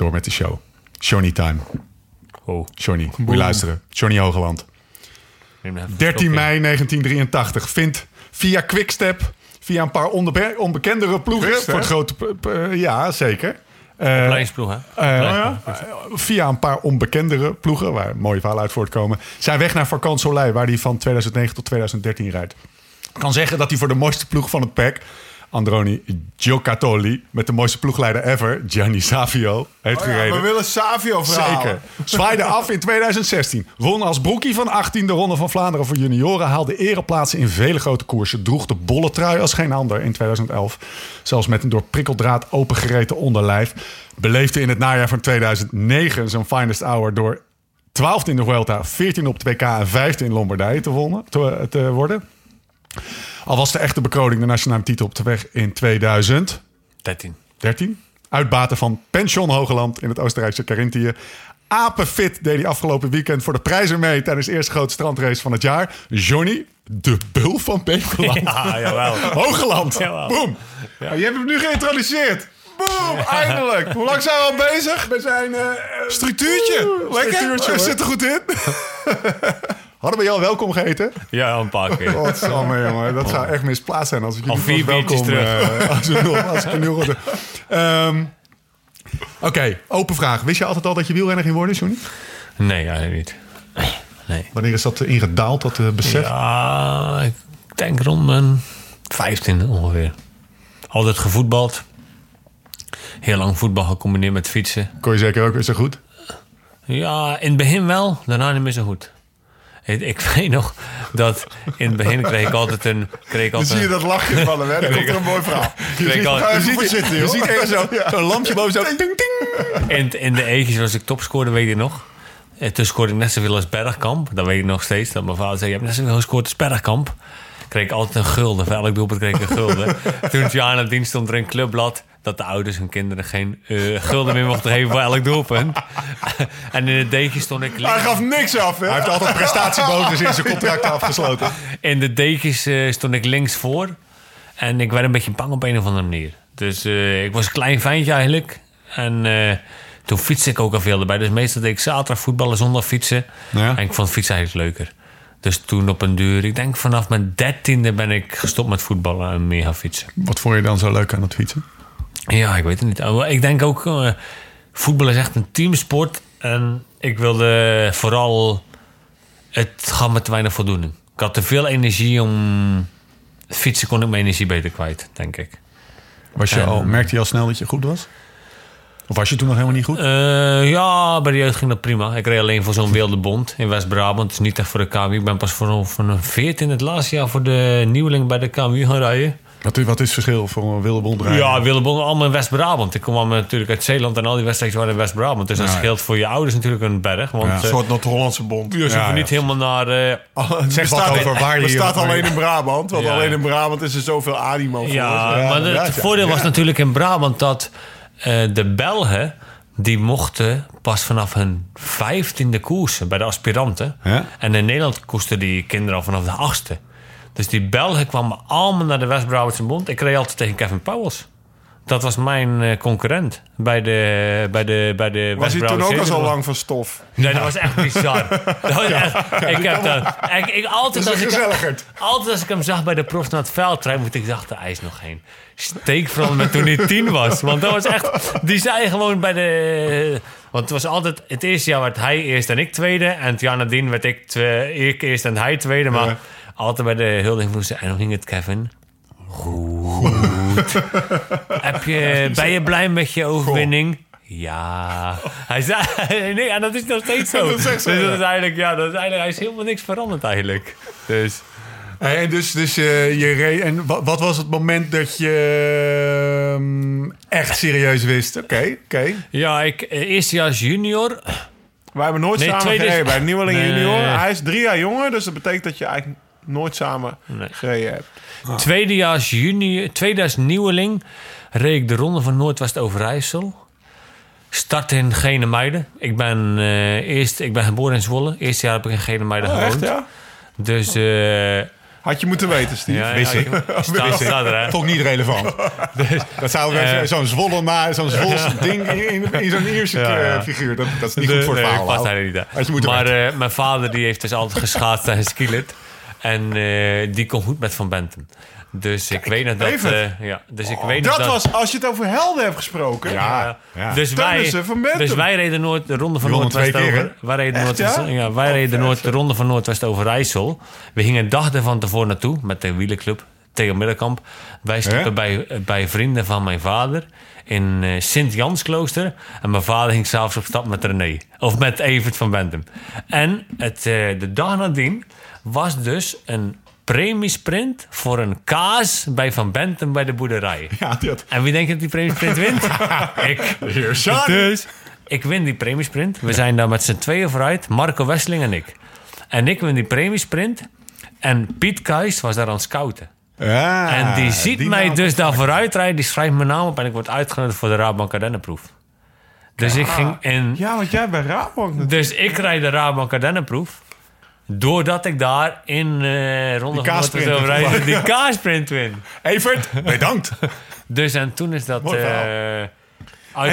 door met de show. Johnny Time. Oh, Johnny, moet je luisteren. Johnny Hogeland. neem even een 13 slokje. mei 1983 vindt via Quickstep, via een paar onbe- onbekendere ploegen... Quickstep? voor het grote... ja, zeker. Eh, Opleidingsploeg, hè? eh, ja? eh, via een paar onbekendere ploegen, waar mooie verhalen uit voortkomen, zijn weg naar Vakant Soleil, waar hij van 2009 tot 2013 rijdt. Ik kan zeggen dat hij voor de mooiste ploeg van het pack, Androni Giocattoli, met de mooiste ploegleider ever, Gianni Savio, heeft Oh ja, gereden. we willen Savio verhalen. Zeker. Zwaaide af in 2016. Won als broekie van 18 de Ronde van Vlaanderen voor junioren. Haalde ereplaatsen in vele grote koersen. Droeg de bolle trui als geen ander in 2011. Zelfs met een door prikkeldraad opengereten onderlijf. Beleefde in het najaar van 2009 zijn finest hour door 12 in de Vuelta, 14 op het WK en 15 in Lombardije te, wonnen, te, te worden. Al was de echte bekroning de nationale titel op de weg in 2000. 13. 13. Uitbaten van Pension Hogeland in het Oostenrijkse Carinthië. Apenfit deed hij afgelopen weekend voor de prijzen mee tijdens de eerste grote strandrace van het jaar. Johnny, de bul van Bekeland. Ah, jawel. Hogeland. Jawel. Boom. Ja, je hebt hem nu geïntroduceerd. Boom, eindelijk. Hoe lang zijn we al bezig? We zijn... eh, Structuurtje. Lekker. Structuurtje. Zit er goed in. Hadden we al welkom geheten? Ja, een paar keer. Godsamme, jongen. Dat zou echt misplaatst zijn als ik je Al vier welkom... terug. eh, als, ik als ik nu. Ehm, Oké, open vraag. Wist je altijd al dat je wielrenner ging worden, Johnny? Nee, eigenlijk niet. Nee. Wanneer is dat ingedaald, dat eh, besef? Ja, ik denk rond mijn 15 ongeveer. Altijd gevoetbald. Heel lang voetbal gecombineerd met fietsen. Kon je zeker ook weer zo goed? Ja, in het begin wel, daarna niet meer zo goed. Ik, ik weet nog dat in het begin kreeg ik altijd een... Kreeg ik Dan altijd zie je dat lachje van hem, hè? Dan komt er een mooi verhaal. kreeg altijd- Ga even voor zitten, Je ziet zo- zo'n lampje boven zo. In de eetjes was ik topscorer, weet je nog. En toen scoorde ik net zoveel als Bergkamp. Dat weet ik nog steeds. Dat mijn vader zei, je hebt net zoveel gescoord als Bergkamp. Kreeg ik altijd een gulden. Voor elk doelpunt kreeg ik een gulden. toen het jaar nadien stond er een clubblad... dat de ouders hun kinderen geen eh, gulden meer mochten geven voor elk doelpunt. en in het deetje stond ik... Hij gaf niks af, hè? Hij heeft altijd prestatiebonus in zijn contract afgesloten. In de dekens eh, stond ik links voor. En ik werd een beetje bang op een of andere manier. Dus eh, ik was een klein fijntje eigenlijk. En eh, toen fietste ik ook al veel erbij. Dus meestal deed ik zaterdag voetballen, zondag fietsen. Ja. En ik vond fietsen eigenlijk leuker. Dus toen op een duur, ik denk vanaf mijn dertiende ben ik gestopt met voetballen en meer gaan fietsen. Wat vond je dan zo leuk aan het fietsen? Ja, ik weet het niet. Oh, Ik denk ook, eh, voetbal is echt een teamsport. En ik wilde vooral, het gaf me te weinig voldoening. Ik had te veel energie om, fietsen kon ik mijn energie beter kwijt, denk ik. Was je En- al, merkte je al snel dat je goed was? Of was je toen nog helemaal niet goed? Eh, ja, bij de jeugd ging dat prima. Ik reed alleen voor zo'n wilde bond in West-Brabant. Dus niet echt voor de KMU. Ik ben pas voor, van een 14 het laatste jaar voor de nieuweling bij de KMU gaan rijden. Wat, is- wat is het verschil voor een wilde bond rijden? Ja, Willebond, allemaal in West-Brabant. Ik kom allemaal natuurlijk uit Zeeland en al die wedstrijden waren in West-Brabant. Dus dat Ja. scheelt voor je ouders natuurlijk een berg. Want Ja. eh, Een soort Noord-Hollandse bond. je hoeft Ja, niet ja. helemaal naar... eh, Zeg wat Bestaat- over waar je... je- alleen in Brabant. Want Ja. alleen in Brabant is er zoveel animo voor. ja, Ja, maar het ja. voordeel was natuurlijk in Brabant dat de Belgen... die mochten pas vanaf hun vijftiende koersen bij de aspiranten. Ja. En in Nederland koersten die kinderen al vanaf de achtste. Dus die Belgen kwamen allemaal naar de West-Brabantse Bond. Ik reed altijd tegen Kevin Pauwels. Dat was mijn eh, concurrent bij de, bij de, bij de Was hij toen ook al zo lang van stof? Nee, dat was echt bizar. Dat was echt, ik heb dat, ik, ik, altijd, als ik, altijd als ik hem zag bij de profs naar het veld rijden, moet ik dachten, hij is nog geen steekvrouw met toen hij tien was. Want dat was echt, die zei gewoon bij de, want het was altijd, het eerste jaar werd hij eerst en ik tweede. En het jaar nadien werd ik, twe, ik eerst en hij tweede. Maar Ja. altijd bij de huldiging en hoe ging het Kevin? Goed. Heb je, ben je blij met je overwinning? Ja. Hij zei, nee, en dat is nog steeds zo. Dat is echt zo, dus dat is eigenlijk, ja, dat is eigenlijk, hij is helemaal niks veranderd eigenlijk. Dus, En dus, dus eh, je reed... En wat, wat was het moment dat je ehm, echt serieus wist? Oké, oké. ja, ik, eh, eerste jaar als junior. Wij hebben nooit Nee, samen tweede- gereden bij Nieuweling Nee. Junior. Hij is drie jaar jonger, dus dat betekent dat je eigenlijk nooit samen Nee. gereden hebt. Tweedejaars junior, tweedejaars nieuweling. Reed ik de ronde van Noordwest Overijssel. Start in Gene Meiden. Ik ben, eh, eerst, ik ben geboren in Zwolle. Eerste jaar heb ik in Gene Meiden Oh, gewoond. echt, ja? Dus eh, Had je moeten weten, Steve. Ja, wist ja. Staat, er? Vond ik niet relevant. dat zou Eh. uh, zo'n zwolle na, zo'n zwols ding in, in, in zo'n Ierse Ja, ja. eh, figuur. Dat, dat is niet goed voor het nee, verhaal. past Lau. hij niet. hè. Had je moeten maar eh, mijn vader die heeft dus altijd geschaatst tijdens skillet. En eh, die kon goed met Van Benten. Dus ik weet nog dat... even. eh, ja, dus ik weet nog Dat dat... was, als je het over helden hebt gesproken. ja, ja. Dus wij, dus wij reden nooit de ronde van Noordwest twee keer, over. Wij reden, Noord, ja? ja? wij reden nooit de ronde van Noordwest over Rijssel. We gingen een dag ervan tevoren naartoe met de wielerclub Theo Middelkamp. Wij stoppen Ja? bij, bij vrienden van mijn vader in eh, Sint-Jansklooster. En mijn vader ging s'avonds op stap met René. Of met Evert van Bentum. En het, eh, de dag nadien was dus een premiesprint voor een kaas bij Van Bentum bij de boerderij. Ja, had... En wie denkt dat die premiesprint wint? ik. Dus ik win die premiesprint. We zijn daar met z'n tweeën vooruit. Marco Wesseling en ik. En ik win die premiesprint. En Piet Kuijs was daar aan het scouten. Ja, en die ziet die mij dus daar vooruit rijden. Die schrijft mijn naam op en ik word uitgenodigd voor de Rabobank Ardenneproef. Dus ik ging in... Ja, want jij bij Rabobank natuurlijk. Dus ik rijd de Rabobank Ardenneproef. Doordat ik daar in eh Ronde Die van hebt Overijssel die kaarsprint win. Evert, bedankt. Dus en toen is dat... Eh, En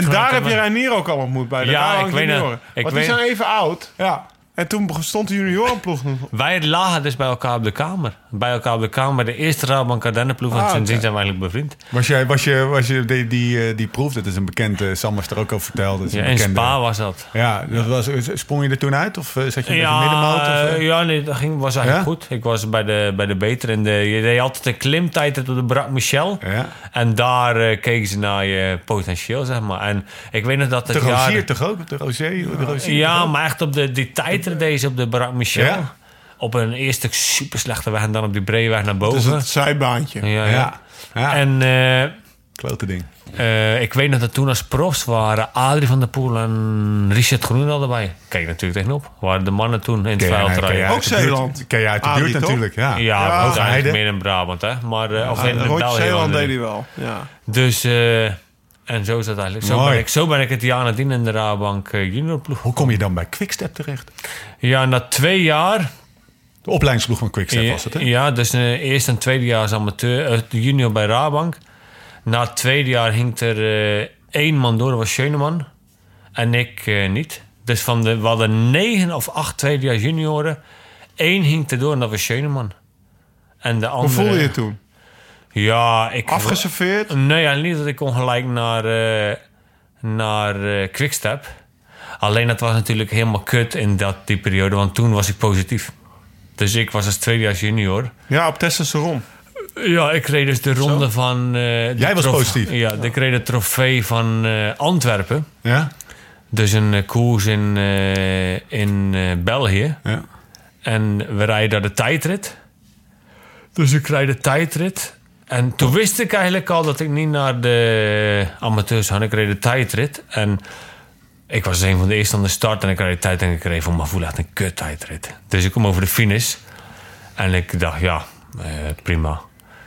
daar heb je Reinier ook al ontmoet bij de Ja, ik weet het. junioren. Ik Want die weet- zijn even oud. Ja. En toen stond de juniorenploeg nog. Wij lagen dus bij elkaar op de kamer. Bij elkaar op de kamer. De eerste Rabobank Ardennenploeg. En Ah, sindsdien oké. zijn we eigenlijk bevriend. Was je, was je, was je die, die, eh, die proef, dat is een bekend, eh, Sam was er ook over verteld. dat is Ja, een in bekende- Spa was dat. Ja, dat was, sprong je er toen uit? Of eh, zat je met Ja, de middenmoot? Of, ja, nee, dat ging, was eigenlijk Ja? goed. Ik was bij de, bij de beter. En de, je deed altijd een klimtijd op de Brak Michel. Ja. En daar keken ze naar je potentieel, zeg maar. En ik weet nog dat het De jaar- Rozier toch ook? De Rozier? De Rozier Ja, maar echt op de, die tijdrit deze op de Brak Michel. Op een eerste super slechte weg en dan op die brede weg naar Dus boven. het zijbaantje. ja, ja. Ja. ja. En eh, Klote ding. Eh, ik weet nog dat toen als profs waren Adrie van der Poel en Richard Groenendal erbij. Kijk natuurlijk tegenop. Waren de mannen toen in het veld Ook Zeeland. Ken jij uit de buurt natuurlijk, ja. Ja, Ja, maar Hoogheide. eigenlijk meer in Brabant, hè? Maar, eh, of in. Zeeland deed hij wel. Ja. Dus, eh, en zo is dat eigenlijk. Zo Mooi. ben, ik, zo ben ik het jaar nadien in de Rabank juniorploeg. Hoe kom je dan bij Quickstep terecht? Ja, na twee jaar. De opleidingsploeg van Quickstep ja, was het, hè? ja, dus eh, eerst en tweede jaar als amateur, eh, junior bij Rabank. Na het tweede jaar hing er eh, één man door, dat was Schöneman. En ik eh, niet. Dus van de, we hadden negen of acht tweedejaars junioren. Eén hing er door en dat was Schöneman. En de Hoe andere... voelde je je toen? Ja, ik... Afgeserveerd? Nee, ja, niet dat ik kon gelijk naar, eh naar Quickstep. Alleen dat was natuurlijk helemaal kut in dat, die periode, want toen was ik positief. Dus ik was als tweedejaars junior. Ja, op testosteron. Ja, ik reed dus de ronde van... eh, de Jij was positief? Ja, ik reed de trofee van eh, Antwerpen. Ja? Dus een eh, koers in, in België. Ja. En we rijden daar de tijdrit. Dus ik rijd de tijdrit. En toen wist ik eigenlijk al dat ik niet naar de amateurs had. Ik reed de tijdrit. En ik was een van de eerste aan de start. En ik rijd de tijd en ik reed van mijn voel echt een kut tijdrit. Dus ik kom over de finish. En ik dacht, ja, eh, prima.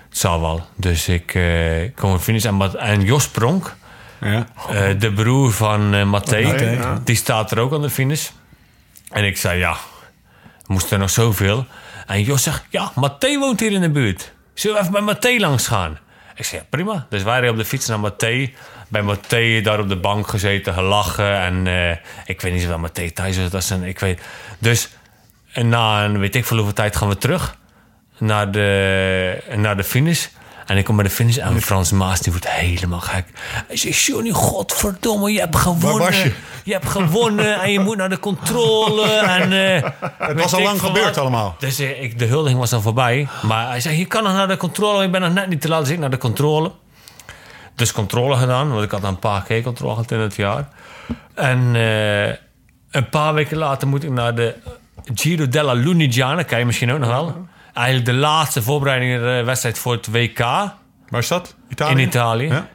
Het zal wel. Dus ik eh, kom over de finish. En, Mat- en Jos Pronk, Ja. eh, de broer van eh Matthé, Matthé, ja. die staat er ook aan de finish. En ik zei, ja, moest er nog zoveel. En Jos zegt, ja, Matthé woont hier in de buurt. Zullen we even bij Matthé langs gaan? Ik zei, ja, prima. Dus wij reden op de fiets naar Matthé. Bij Matthé daar op de bank gezeten, gelachen. En eh, ik weet niet zoveel Matthé thuis was. Dat een, ik weet. Dus en na een weet ik veel hoeveel tijd gaan we terug naar de, naar de finish. En ik kom bij de finish en Frans Maas die wordt helemaal gek. Hij zegt, Johnny, godverdomme, je hebt gewonnen. was je? hebt gewonnen en je moet naar de controle. En, eh, Het was al lang gebeurd wat. allemaal. Dus eh, ik, de huldiging was dan voorbij. Maar hij zei, je kan nog naar de controle. Ik ben nog net niet te laat, dus ik naar de controle. Dus controle gedaan, want ik had een paar keer controle gehad in het jaar. En eh, een paar weken later moet ik naar de Giro della Lunigiana. Ken je misschien ook nog wel. Eigenlijk de laatste voorbereidingswedstrijd voor het WK Waar is dat? Italië? in Italië. Ja?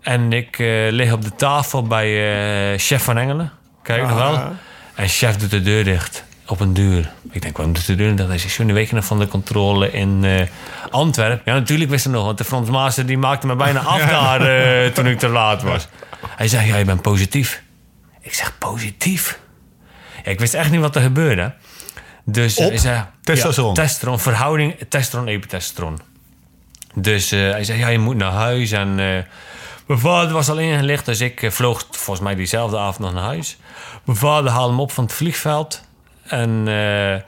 En ik eh, lig op de tafel bij eh, chef van Engelen. Kijk nog wel. En chef doet de deur dicht. Op een deur. Ik denk, deur dicht? Hij zegt, Johnny, weet je nog van de controle in eh, Antwerpen? Ja, natuurlijk wist hij nog. Want de Frans die maakte me bijna af daar eh, toen ik te laat was. Hij zei, ja, je bent positief. Ik zeg, positief? Ja, ik wist echt niet wat er gebeurde. Dus Op hij zei, testosteron? Ja, testosteron, verhouding testosteron-epitestosteron. Dus eh, hij zei, ja, je moet naar huis. En eh, mijn vader was al ingelicht, dus ik eh, vloog volgens mij diezelfde avond nog naar huis. Mijn vader haalde hem op van het vliegveld. En eh,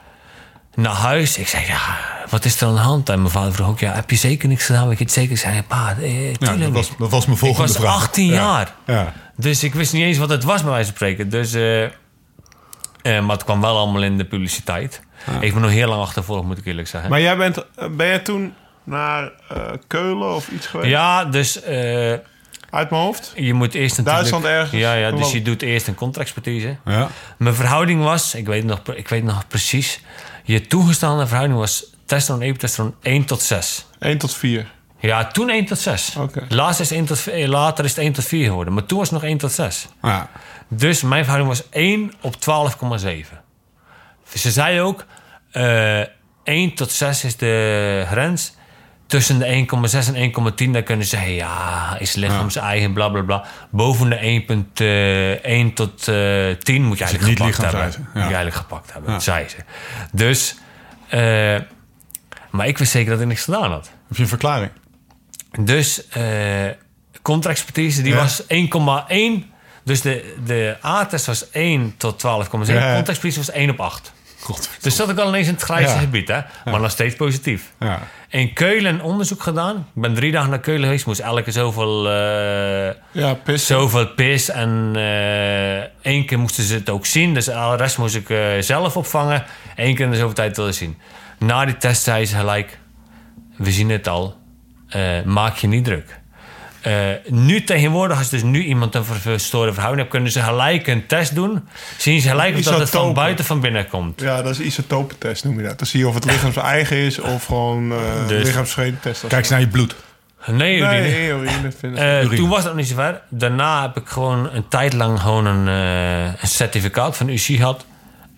naar huis. Ik zei, ja, wat is er aan de hand? En mijn vader vroeg ook, ja, heb je zeker niks gedaan? Weet je het zeker? Ik zei, pa, eh, Ja, dat, was, dat was mijn Ik volgende was vraag. 18 Ja. jaar. Ja. Dus ik wist niet eens wat het was, bij wijze van spreken. Dus, eh, eh, maar het kwam wel allemaal in de publiciteit. Ik ben nog heel lang achtervolgd, moet ik eerlijk zeggen. Maar jij bent, ben jij toen naar Keulen of iets geweest? ja, dus Uit mijn hoofd? je moet eerst natuurlijk... Duitsland ergens? Ja, ja dus je doet eerst een contractexpertise. Ja. Mijn verhouding was, ik weet nog, ik weet nog precies... Je toegestane verhouding was testosteron, epitestosteron 1 tot 6. 1 tot 4. Ja, toen 1 tot 6. Oké. Laatst is 1 tot, eh, later is het 1 tot 4 geworden. Maar toen was het nog 1 tot 6. Ja. Dus mijn verhouding was 1 op 12,7. Ze zei ook, eh 1 tot 6 is de grens. Tussen de 1,6 en 1,10, dan kunnen ze zeggen... ja, is lichaams eigen, bla bla bla. Boven de 1,1 tot eh 10 moet je eigenlijk niet gepakt hebben. ja. Moet je eigenlijk gepakt hebben, Ja. zei ze. Dus, eh, maar ik wist zeker dat ik niks gedaan had. Heb je een verklaring? Dus eh contractexpertise, die Ja. was 1,1. Dus de, de A-test was 1 tot 12,7. Ja. Contractexpertise was 1 op 8. God. Dus zat ik al ineens in het grijze Ja. gebied, hè? Maar nog steeds positief. Ja. In Keulen onderzoek gedaan. Ik ben drie dagen naar Keulen geweest. Moest elke zoveel, eh, Ja, pis. zoveel pis. En eh één keer moesten ze het ook zien. Dus de rest moest ik eh, zelf opvangen. Eén keer in de zoveel tijd willen zien. Na die test zei ze gelijk... We zien het al. Maak je niet druk. Eh, nu tegenwoordig, als dus nu iemand een ver- verstoorde verhouding hebt... kunnen ze gelijk een test doen. Zien ze gelijk of dat het van buiten van binnen komt. Ja, dat is isotopentest noem je dat. Dan zie je of het lichaams eigen is of gewoon eh Dus-. Kijk eens naar je bloed. Nee, urine. Nee, urine ze. Eh, Urine. toen was dat nog niet zover. Daarna heb ik gewoon een tijd lang gewoon een, eh, een certificaat van UC gehad.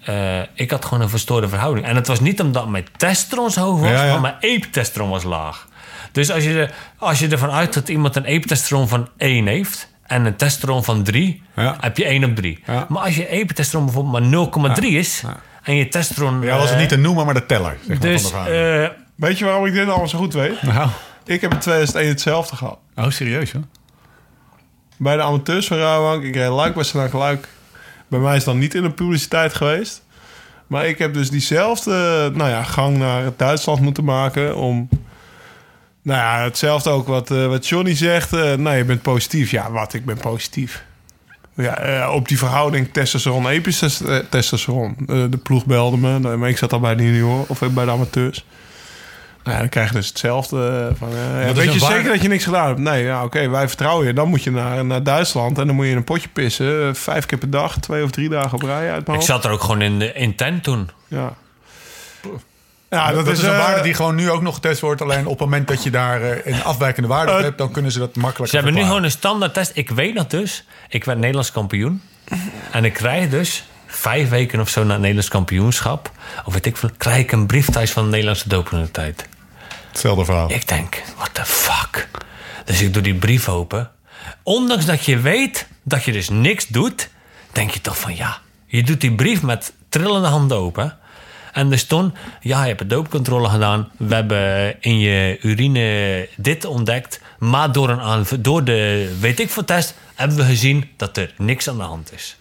Eh, ik had gewoon een verstoorde verhouding. En het was niet omdat mijn testosteron zo hoog was, Ja, ja. maar mijn epitestosteron was laag. Dus als je, er- als je ervan uit dat iemand een epitestosteron van 1 heeft en een testosteron van 3, Ja. heb je 1 op 3. Ja. Maar als je epitestosteron bijvoorbeeld maar 0,3 is en je testosteron... Ja, was het eh, niet een noemer, maar de teller. Zeg maar, Dus, van de verhouding. eh, Weet je waarom ik dit allemaal zo goed weet? nou. Ik heb in 2001 hetzelfde gehad. Oh, serieus, hoor. Bij de amateurs van Rabobank, ik reed Luik, Westernaak, Luik. Bij mij is het dan niet in de publiciteit geweest. Maar ik heb dus diezelfde nou ja, gang naar Duitsland moeten maken om... Nou ja, hetzelfde ook wat, eh, wat Johnny zegt. eh nou, je bent positief. Ja, wat? Ik ben positief. Ja, eh, op die verhouding testosteron, episch testosteron. Eh, de ploeg belde me, nou, maar ik zat al bij de junior of bij de amateurs. Nou ja, dan krijg je dus hetzelfde. Van, eh, ja, weet je waar- zeker dat je niks gedaan hebt? Nee, ja, oké, wij vertrouwen je. Dan moet je naar, naar Duitsland en dan moet je in een potje pissen. vijf keer per dag, twee of drie dagen op rij uit mijn ik hoofd. zat er ook gewoon in, de, in tent toen. Ja. Ja, dat, is een eh, waarde die gewoon nu ook nog getest wordt. Alleen op het moment dat je daar eh, een afwijkende waarde op hebt, dan kunnen ze dat makkelijk Ze hebben nu gewoon een standaard test. Ik weet dat dus. Ik werd Nederlands kampioen. En ik krijg dus vijf weken of zo na het Nederlands kampioenschap. Of weet ik veel. Krijg ik een brief thuis van de Nederlandse dopingautoriteit. Hetzelfde verhaal. Ik denk, what the fuck? Dus ik doe die brief open. Ondanks dat je weet dat je dus niks doet, denk je toch van ja. Je doet die brief met trillende handen open. En er stond, ja, je hebt een doopcontrole gedaan. We hebben in je urine dit ontdekt. Maar door, een door de weet ik veel test hebben we gezien dat er niks aan de hand is.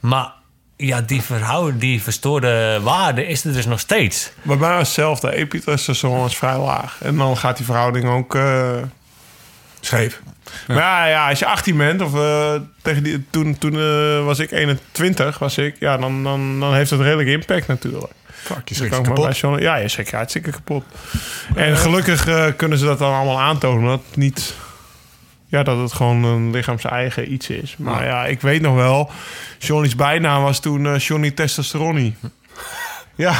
Maar ja, die verhouding, die verstoorde waarde is er dus nog steeds. Bij mij was hetzelfde. Epitestosteron is vrij laag. En dan gaat die verhouding ook... eh, Scheef. Maar ja, ja, als je 18 bent, of eh, tegen die, toen, toen eh, was ik 21, was ik, ja, dan, dan, dan heeft het redelijk impact natuurlijk. Fuck, je schrikt ik me bij ja, je schrikt je hartstikke kapot. En gelukkig eh, kunnen ze dat dan allemaal aantonen. Dat het niet, ja, dat het gewoon een lichaams-eigen iets is. Maar ja, ik weet nog wel, Johnny's bijnaam was toen eh, Johnny Testosteroni. Ja,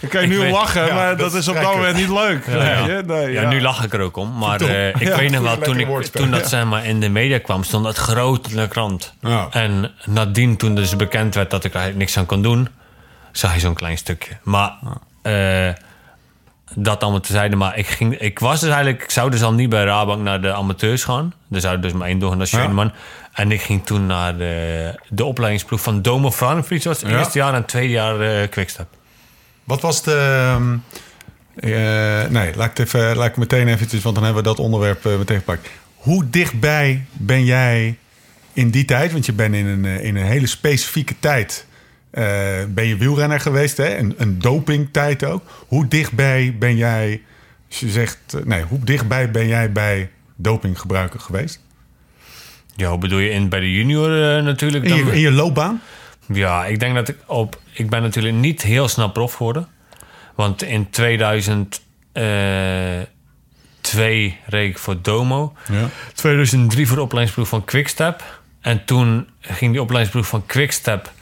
dan kan je Ik nu om weet- lachen, ja, maar dat dat, is op dat moment niet leuk. Ja? Nee, Ja, nu lach ik er ook om. Maar eh, ik Ja, weet nog wel, toen, ik, toen dat ja. zeg maar, in de media kwam, stond dat groot in de krant. Ja. En nadien, toen dus bekend werd dat ik eigenlijk niks aan kon doen, zag je zo'n klein stukje. Maar eh, dat allemaal tezijde. Maar ik, ging, ik was dus eigenlijk, ik zou dus al niet bij Rabank naar de amateurs gaan. Er zou dus maar één doorgaan, dat is. En ik ging toen naar de, de opleidingsploeg van Domo. Dat was het eerste jaar en tweede jaar eh Quickstep. Wat was de... ehm, eh, nee, laat ik, het even, laat ik meteen eventjes... want dan hebben we dat onderwerp eh, meteen gepakt. Hoe dichtbij ben jij in die tijd... want je bent in een, eh, in een hele specifieke tijd... eh, ben je wielrenner geweest, hè? Een, een dopingtijd ook. Hoe dichtbij ben jij... Als je zegt... eh, nee, hoe dichtbij ben jij bij dopinggebruiker geweest? Ja, bedoel je in, bij de junior eh, natuurlijk? In je, Dan, in je loopbaan? Ja, ik denk dat ik op... Ik ben natuurlijk niet heel snel prof geworden. Want in 2002 reed ik voor Domo. Ja. 2003 voor de opleidingsploeg van Quickstep. En toen ging die opleidingsploeg van Quickstep...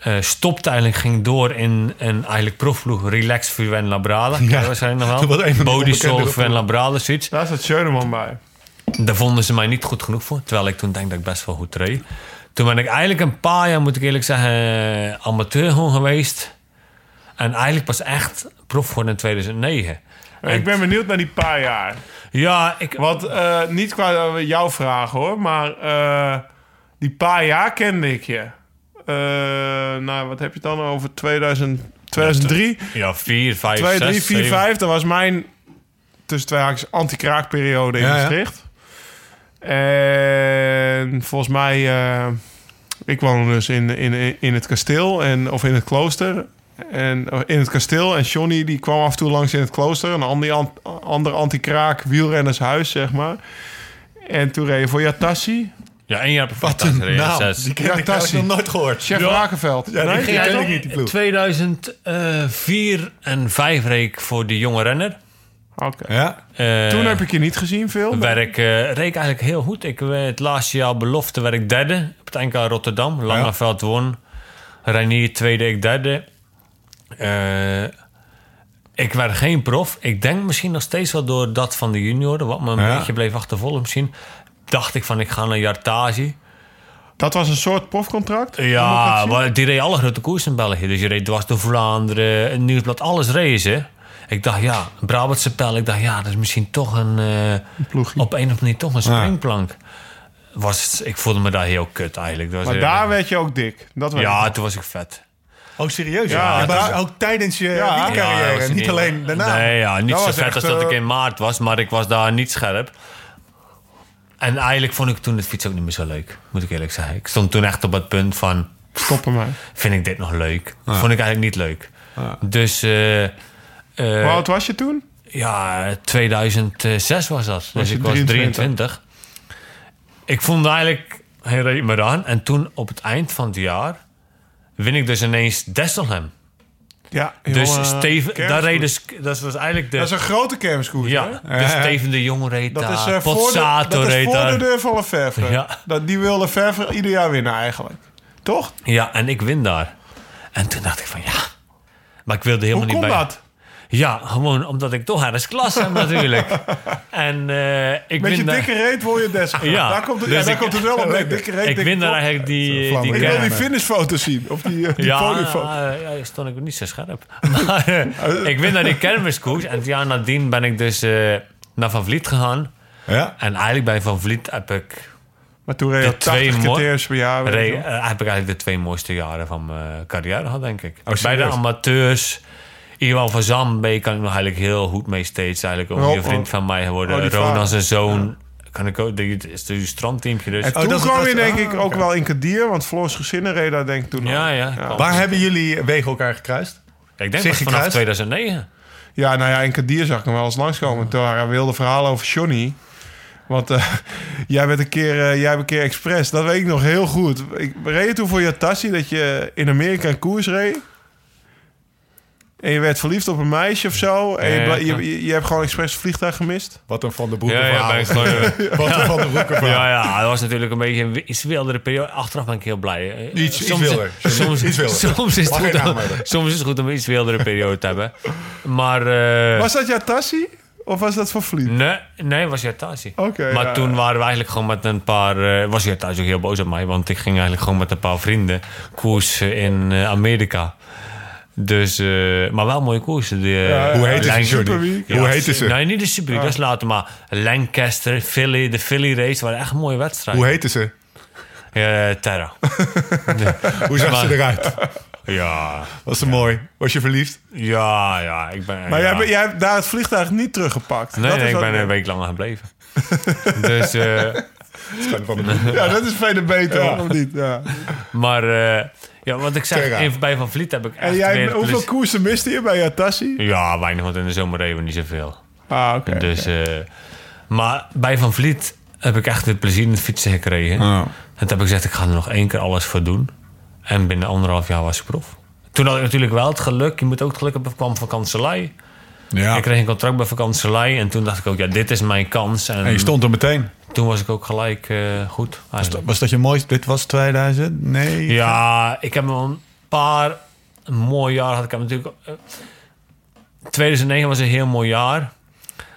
eh stopte eigenlijk, ging door in een eigenlijk profploeg Relax Fuven Labrada. Ja, Ja, waarschijnlijk nog dat was wel. van onbekende Fuven Labrada, zoiets. Daar zat Schöneman bij. Daar vonden ze mij niet goed genoeg voor. Terwijl ik toen denk dat ik best wel goed reed. Toen ben ik eigenlijk een paar jaar, moet ik eerlijk zeggen, amateur gewoon geweest. En eigenlijk pas echt prof geworden in 2009. En- Ik ben benieuwd naar die paar jaar. Ja, ik, Want eh, niet qua jouw vraag hoor, maar eh, die paar jaar kende ik je. Eh, nou, wat heb je dan over 2000, 2003? ja, 4, 5, 2, 6, 3, 4, 5. Dat was mijn tussen twee haakjes anti-kraakperiode in Ja, ja. Maastricht. En volgens mij, eh, ik woonde dus in, in, in het kasteel en, of in het klooster. En in het kasteel. En Johnny die kwam af en toe langs in het klooster. Een ander, an- ander anti-kraak wielrennershuis, zeg maar. En toen reed je voor Yatassi. Ja, één jaar per Wat een naam. zes. Die ken Ja, ik eigenlijk nog nooit gehoord. Chef Ja. Rakenveld. Ja, die nee? ging- Ja, ken ik toch? niet, die ploeg. 2004 en 5 reed ik voor de jonge renner. Oké. Ja? Eh, Toen heb ik je niet gezien veel. Werk, eh reed ik eigenlijk heel goed. Ik, eh, het laatste jaar belofte werd ik derde op het NK Rotterdam. Langeveld won. Reinier tweede, ik derde. Eh, ik werd geen prof. Ik denk misschien nog steeds wel door dat van de junioren... wat me een Ja. beetje bleef achtervolgen misschien... dacht ik van ik ga naar Jartage. Dat was een soort profcontract? Ja, maar die reed alle grote koersen in België. Dus je reed dwars door Vlaanderen, een Nieuwsblad, alles ze. Ik dacht, ja, een Brabantse pijl. Ik dacht, ja, dat is misschien toch een... eh, ploegje. op een of andere manier toch een springplank. Was, het- ik voelde me daar heel kut eigenlijk. Dat was Maar heel- daar werd je ook dik. Dat Ja, toen was ik vet. Oh, serieus? Ja, Ja, maar ook tijdens je Ja. Ja, carrière, niet alleen daarna. Nee, ja, niet Dat zo vet echt, als dat eh, ik in maart was. Maar ik was daar niet scherp. En eigenlijk vond ik toen het fiets ook niet meer zo leuk. Moet ik eerlijk zeggen. Ik stond toen echt op het punt van... Stoppen mij. Vind ik dit nog leuk? Vond ik eigenlijk niet leuk. Ja. Dus... eh, eh, Hoe oud was je toen? Ja, 2006 was dat. Was dus ik was 23? 23. Ik vond eigenlijk, hij reed me aan. En toen op het eind van het jaar win ik dus ineens Desselhem. Ja, Dus jongen, Steven, daar dus, dat was eigenlijk de... Dat is een grote kermiskoers, ja, hè? dus. Steven de Jong reed Dat daar. is, eh, voor, de, dat is voor de deur van Lefevre. Ja. Dat, die wil Lefevre ieder jaar winnen eigenlijk. Toch? Ja, en ik win daar. En toen dacht ik van ja... Maar ik wilde helemaal Hoe niet bij... dat? Ja, gewoon omdat ik toch ergens klas heb natuurlijk. en eh, ik Met win je daar... dikke reet word je des. Ja. Daar komt het, Dus ja, daar ik- komt het wel op. neer. Dikke reet, ik dikke win daar eigenlijk die, die. Ik wil die finishfoto's zien. Of die, eh, die Ja, ja, stond ik niet zo scherp. Maar eh, ik win naar die kermiskoers. En het jaar nadien ben ik dus eh, naar Van Vliet gegaan. Ja? En eigenlijk bij Van Vliet heb ik, Maar toen reed je De op 80 twee criteriums per jaar. eh, heb ik eigenlijk de twee mooiste jaren van mijn carrière gehad, denk ik. Oh, bij de amateurs... Iwan van Zambee kan ik nog eigenlijk heel goed mee steeds. Eigenlijk een Oh, vriend oh. van mij geworden. Oh, Ronan zijn zoon. Kan ik ook, die is dus een strandteampje dus. En Oh, toen dat is- kwam dat je denk ah, ik ook wel in Kadir. Want Floris gezinnen reed daar denk ik toen ja, al. ja. Waar hebben jullie wegen elkaar gekruist? Ik denk dat vanaf gekruist? 2009. Ja, nou ja, in Kadir zag ik hem wel eens langskomen. Toen waren wilde verhalen over Johnny. Want eh, jij bent een keer, eh, jij hebt een keer expres. Dat weet ik nog heel goed. Ik reed je toen voor je tassie dat je in Amerika een koers reed. En je werd verliefd op een meisje of zo. En je, je, je, je hebt gewoon expres het vliegtuig gemist. Wat een Van de Broeke Ja, ja, ben ik verhaal. gewoon, Wat een Van de Broeke verhaal. Ja, ja, dat was natuurlijk een beetje een iets wildere periode. Achteraf ben ik heel blij. Iets- iets wilder. Soms, Iets wilder. soms, is het goed om, soms is het goed om een iets wildere periode te hebben. Maar eh, Was dat jouw tassie? Of was dat voor Vliet? nee, nee, was Jartasi. Oké, maar ja, toen ja. waren we eigenlijk gewoon met een paar... eh was Jartasi ook heel boos op mij. Want ik ging eigenlijk gewoon met een paar vrienden koersen in eh, Amerika. Dus, eh, maar wel mooie koersen. Die, eh, Hoe heette ze, Lang- Johnny? Superweek. Hoe heette ze? Nee, niet de Super Ah. dat is later. Maar Lancaster, Philly, de Philly race waren echt mooie wedstrijden. Hoe heette ze? Eh, Terra. Hoe zag ze Maar- eruit? Ja. Was het mooi? Was je verliefd? Ja, ja. Ik ben, Maar ja. jij, hebt- jij hebt daar het vliegtuig niet teruggepakt. Nee, Dat nee is ik ben een week langer gebleven. dus, eh, Ja, dat is veel beter, Ja. of niet? Ja. maar eh, ja, wat ik zeg, even bij Van Vliet heb ik echt En jij, hoeveel plezier- koersen miste je bij Yatassi? Ja, weinig, want in de zomer reden we niet zoveel. Ah, oké. Dus, eh, maar bij Van Vliet heb ik echt weer plezier in het fietsen gekregen. Oh. En toen heb ik gezegd, ik ga er nog één keer alles voor doen. En binnen anderhalf jaar was ik prof. Toen had ik natuurlijk wel het geluk, je moet ook het geluk hebben, ik kwam van kanselij. Ja. Ik kreeg een contract bij vakanselij en toen dacht ik ook, ja, dit is mijn kans. En, En je stond er meteen. toen was ik ook gelijk eh, goed. eigenlijk. Was dat je mooiste? Dit was 2000? Nee. Ja, ik heb een paar een mooi jaar had ik heb natuurlijk. eh, 2009 was een heel mooi jaar,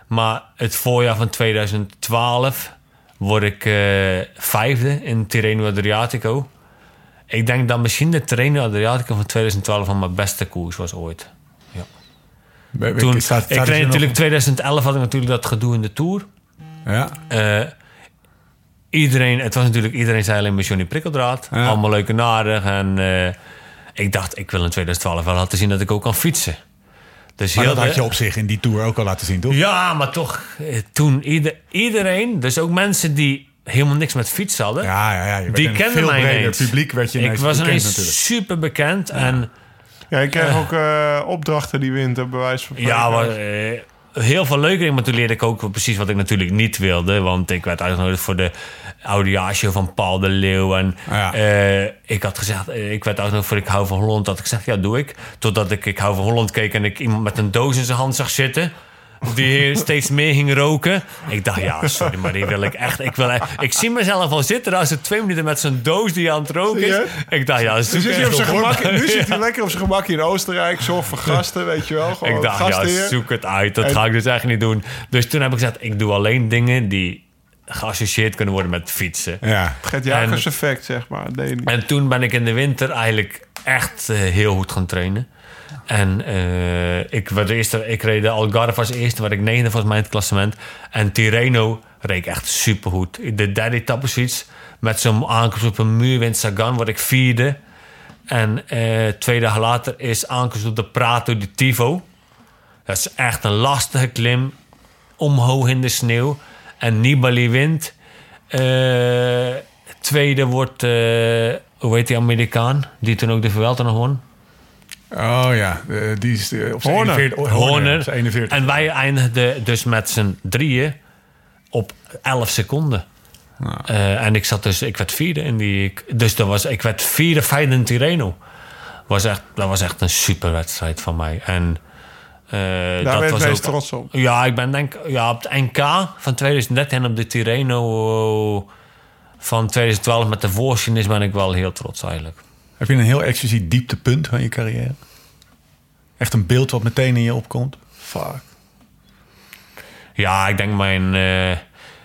maar het voorjaar van 2012 word ik eh, vijfde in Tirreno Adriatico. Ik denk dat misschien de Tirreno Adriatico van 2012 van mijn beste koers was ooit. Toen, staat- ik staat kreeg natuurlijk 2011 had ik natuurlijk dat gedoe in de Tour. Ja. Eh, iedereen, het was natuurlijk, iedereen zei alleen maar Johnny Prikkeldraad. Ja. Allemaal leuk en aardig. En eh, ik dacht, ik wil in 2012 wel laten zien dat ik ook kan fietsen. Dus Maar dat had je op zich in die tour ook al laten zien, toch? Ja, maar toch, eh, toen ieder, iedereen, dus ook mensen die helemaal niks met fietsen hadden. Ja, ja, ja. Je Die in kenden veel mij breder ineens. publiek werd je ik was ineens super bekend. En Ja, ik kreeg ook eh, opdrachten die winter, bij wijze van Ja, maar, eh, heel veel leuker. Maar toen leerde ik ook precies wat ik natuurlijk niet wilde. Want ik werd uitgenodigd voor de Audiasio van Paul de Leeuw. En Ja. eh, ik had gezegd, eh, ik werd uitgenodigd voor Ik hou van Holland. Dat ik zeg, ja, doe ik. Totdat ik Ik hou van Holland keek en ik iemand met een doos in zijn hand zag zitten. Die steeds meer ging roken. Ik dacht, ja, sorry, maar die wil ik echt. Ik, wil, echt- ik zie mezelf al zitten daar zo twee minuten met zijn doos die aan het roken is. Ik dacht, ja, zit, hij op zijn gemak, nu zit hij lekker op zijn gemak in Oostenrijk. Zorg voor gasten, weet je wel. Gewoon Ik dacht, ja, zoek het uit. Dat En- ga ik dus echt niet doen. Dus toen heb ik gezegd, ik doe alleen dingen die geassocieerd kunnen worden met fietsen. Ja. Het Jagers effect, zeg maar. Nee. En toen ben ik in de winter eigenlijk echt eh, heel goed gaan trainen. En eh, ik, werd de eerste, ik reed de Algarve als eerste, waar ik negende volgens mij in het klassement. En Tirreno reed echt supergoed. De derde etappe zoiets, met zo'n aankomst op een muurwind Sagan, word ik vierde. En eh, twee dagen later is aankomst op de Prato di Tivo. Dat is echt een lastige klim. Omhoog in de sneeuw. En Nibali wint. Eh, tweede wordt, hoe heet die Amerikaan? Die toen ook de Vuelta nog won. Oh ja, die is eh, op zijn Horner. 41. oh, Horner. op zijn 41. En wij eindigden dus met z'n drieën op 11 seconden. Eh, en ik zat dus, ik werd vierde in die. Dus dat was, ik werd vierde, vijfde in Tirreno. Was echt, dat was echt een super wedstrijd van mij. En eh, Daar dat ben je was ook, trots op. Ja, ik ben denk ja, op het NK van 2013 en op de Tirreno van 2012 met de voorsjenis ben ik wel heel trots eigenlijk. Heb je een heel expliciet dieptepunt van je carrière? Echt een beeld wat meteen in je opkomt? Fuck. Ja, ik denk mijn. eh,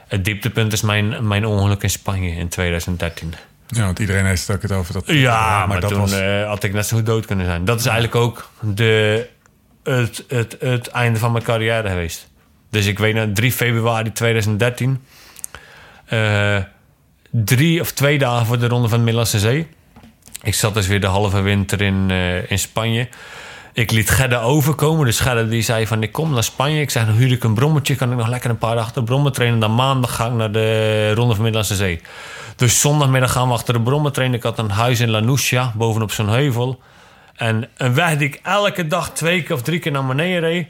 het dieptepunt is mijn, mijn ongeluk in Spanje in 2013. Ja, want iedereen heeft het ook het over dat. Ja, maar, dat toen was. eh, had ik net zo goed dood kunnen zijn. Dat is eigenlijk ook de, het, het, het einde van mijn carrière geweest. Dus ik weet nog, 3 februari 2013. eh, drie of twee dagen voor de Ronde van de Middellandse Zee. Ik zat dus weer de halve winter in, eh, in Spanje. Ik liet Gedde overkomen. Dus Gedde die zei van ik kom naar Spanje. Ik zeg dan huur ik een brommetje. Kan ik nog lekker een paar dagen de brommen trainen. Dan maandag ga ik naar de Ronde van de Middellandse Zee. Dus zondagmiddag gaan we achter de brommen trainen. Ik had een huis in Lanussia, bovenop zo'n heuvel. En een weg die ik elke dag twee keer of drie keer naar beneden reed.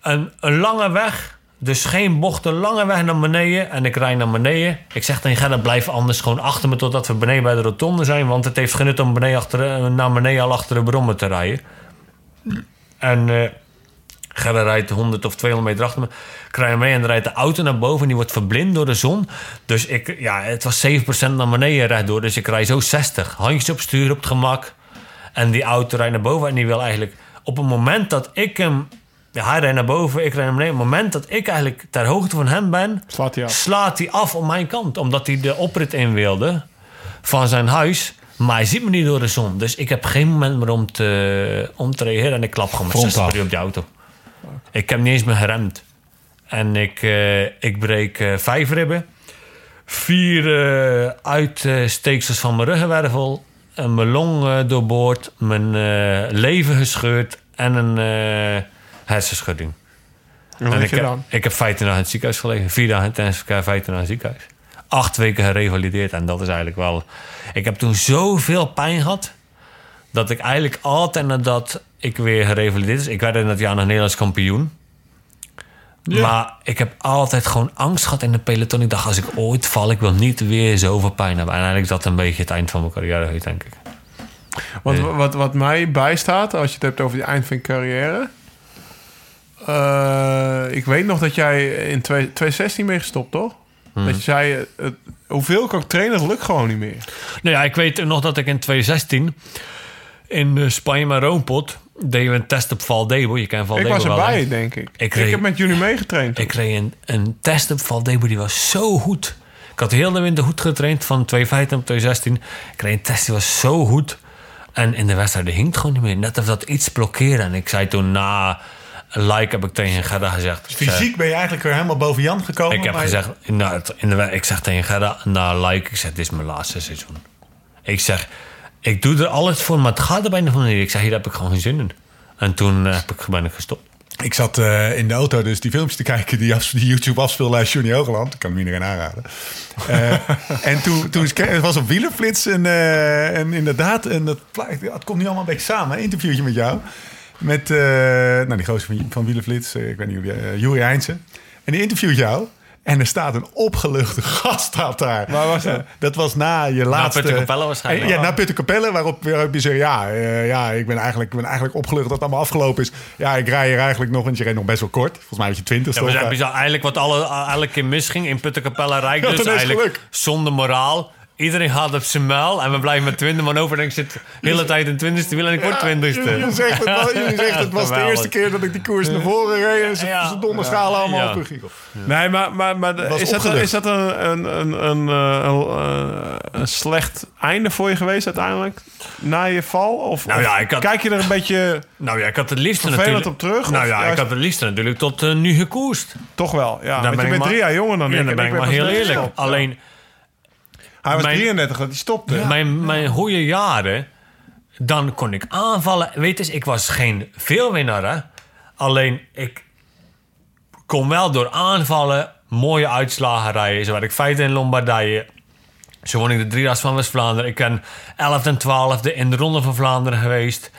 En een lange weg, dus geen bocht, een lange weg naar beneden. En ik rijd naar beneden. Ik zeg tegen Gerda, blijf anders gewoon achter me totdat we beneden bij de rotonde zijn. Want het heeft genut om beneden eh, naar beneden al achter de brommen te rijden. En eh Gerda rijdt 100 of 200 meter achter me. Ik rij mee en rijdt de auto naar boven en die wordt verblind door de zon. Dus ik, ja, het was 7% naar beneden rechtdoor. Dus ik rij zo 60. Handjes op stuur op het gemak. En die auto rijdt naar boven en die wil eigenlijk... Op het moment dat ik hem... Ja, hij rijdt naar boven, ik rijd naar beneden. Op het moment dat ik eigenlijk ter hoogte van hem ben... Slaat hij af. slaat hij af op mijn kant. Omdat hij de oprit in wilde van zijn huis. Maar hij ziet me niet door de zon. Dus ik heb geen moment meer om te, om te reageren. En ik klap gewoon met Front 60 af. per uur op die auto. Ik heb niet eens meer geremd. En ik, eh, ik breek eh, vijf ribben. Vier eh, uitsteeksels van mijn ruggenwervel. eh, mijn long doorboord, mijn leven gescheurd en een hersenschudding. En wat En ik je heb, ik heb 15 dagen in het ziekenhuis gelegen. Vier dagen intensive care, 15 dagen in het ziekenhuis. Acht weken gerevalideerd. En dat is eigenlijk wel... Ik heb toen zoveel pijn gehad... dat ik eigenlijk altijd nadat ik weer gerevalideerd is... Ik werd in dat jaar nog Nederlands kampioen. Ja. Maar ik heb altijd gewoon angst gehad in de peloton. Ik dacht, als ik ooit val, ik wil niet weer zoveel pijn hebben. En eigenlijk is dat een beetje het eind van mijn carrière, geweest, denk ik. Nee. wat, wat mij bijstaat, als je het hebt over die eind van je carrière. Eh, ik weet nog dat jij in twee- 2016 mee gestopt, toch? Hmm. Dat je zei, eh, het, hoeveel ik ook trainen, dat lukt gewoon niet meer. Nou ja, ik weet nog dat ik in 2016 in eh, Spanje met Roompot... deden we een test op Valdebo. Je kent ik Valdebo was wel, hè? erbij, denk ik. Ik, reed- heb met jullie meegetraind. Ik kreeg een, een test op Valdebo, die was zo goed. Ik had de hele winter goed getraind, van 2015 op 2016. Ik kreeg een test, die was zo goed. En in de wedstrijd hing het gewoon niet meer. Net of dat iets blokkeerde. En ik zei toen na een like heb ik tegen Gerda gezegd. zei- Fysiek ben je eigenlijk weer helemaal boven Jan gekomen. ik heb maar- gezegd, het- in de, ik zeg tegen Gerda na like, ik zeg, dit is mijn laatste seizoen. Ik zeg, ik doe er alles voor, maar het gaat er bijna van niet. Ik zeg, hier heb ik gewoon geen zin in. En toen eh, heb ik, ben ik gestopt. Ik zat eh, in de auto dus die filmpjes te kijken, die, die YouTube afspeellijst Johnny Hogeland. Ik kan hem iedereen aanraden. Eh, en toen, toen het was op wielerflits en, en inderdaad, en dat, het komt nu allemaal een beetje samen. Een interviewtje met jou. Met eh, nou, die gozer van, van wielerflits, eh, ik weet niet hoe die, uh, Juri Heinzen. En die interviewt jou. En er staat een opgeluchte gast staat daar. Waar was dat? Eh, dat was na je laatste... Puttenkapelle waarschijnlijk. Eh, Ja, na Puttenkapelle, waarop, waarop je zegt... Ja, eh, ja ik, ben eigenlijk, ik ben eigenlijk opgelucht dat het allemaal afgelopen is. Ja, ik rij hier eigenlijk nog, want je reed nog best wel kort. Volgens mij had je 20 Ja, we zijn bizar. Eigenlijk wat alle, elke keer misging in Puttenkapelle Rijk. Ja, Dus eigenlijk geluk. zonder moraal. Iedereen gaat op zijn muil en we blijven met 20 man over. En ik zit de hele tijd in 20ste wiel en ik word 20ste. Je, je zegt het, wel- zegt het was de eerste keer dat ik die koers naar voren reed. En ze, Ja. ze donderschalen allemaal Ja. op hun giegel. Nee, maar, maar, maar de- is, dat is dat een, een, een, een, eh, een, eh, een slecht einde voor je geweest uiteindelijk? Na je val? Of, Nou ja, ik had- kijk je er een beetje Nou ja, ik had het liefst vervelend natuurlijk... op terug? Nou ja, ik had het liefst natuurlijk tot eh, nu gekoerst. Toch wel, ja. Dan ben je bent drie jaar jonger dan Ja, ik. dan en ben ik ik maar heel eerlijk. Alleen Hij was mijn- 33 dat hij stopte. mijn, mijn goede jaren, dan kon ik aanvallen. Weet je, ik was geen veelwinnaar, hè. Alleen, ik kon wel door aanvallen mooie uitslagen rijden. Zo werd ik vijfde in Lombardije. Zo won ik de driedags van West-Vlaanderen. Ik ben 11 en 12e in de Ronde van Vlaanderen geweest.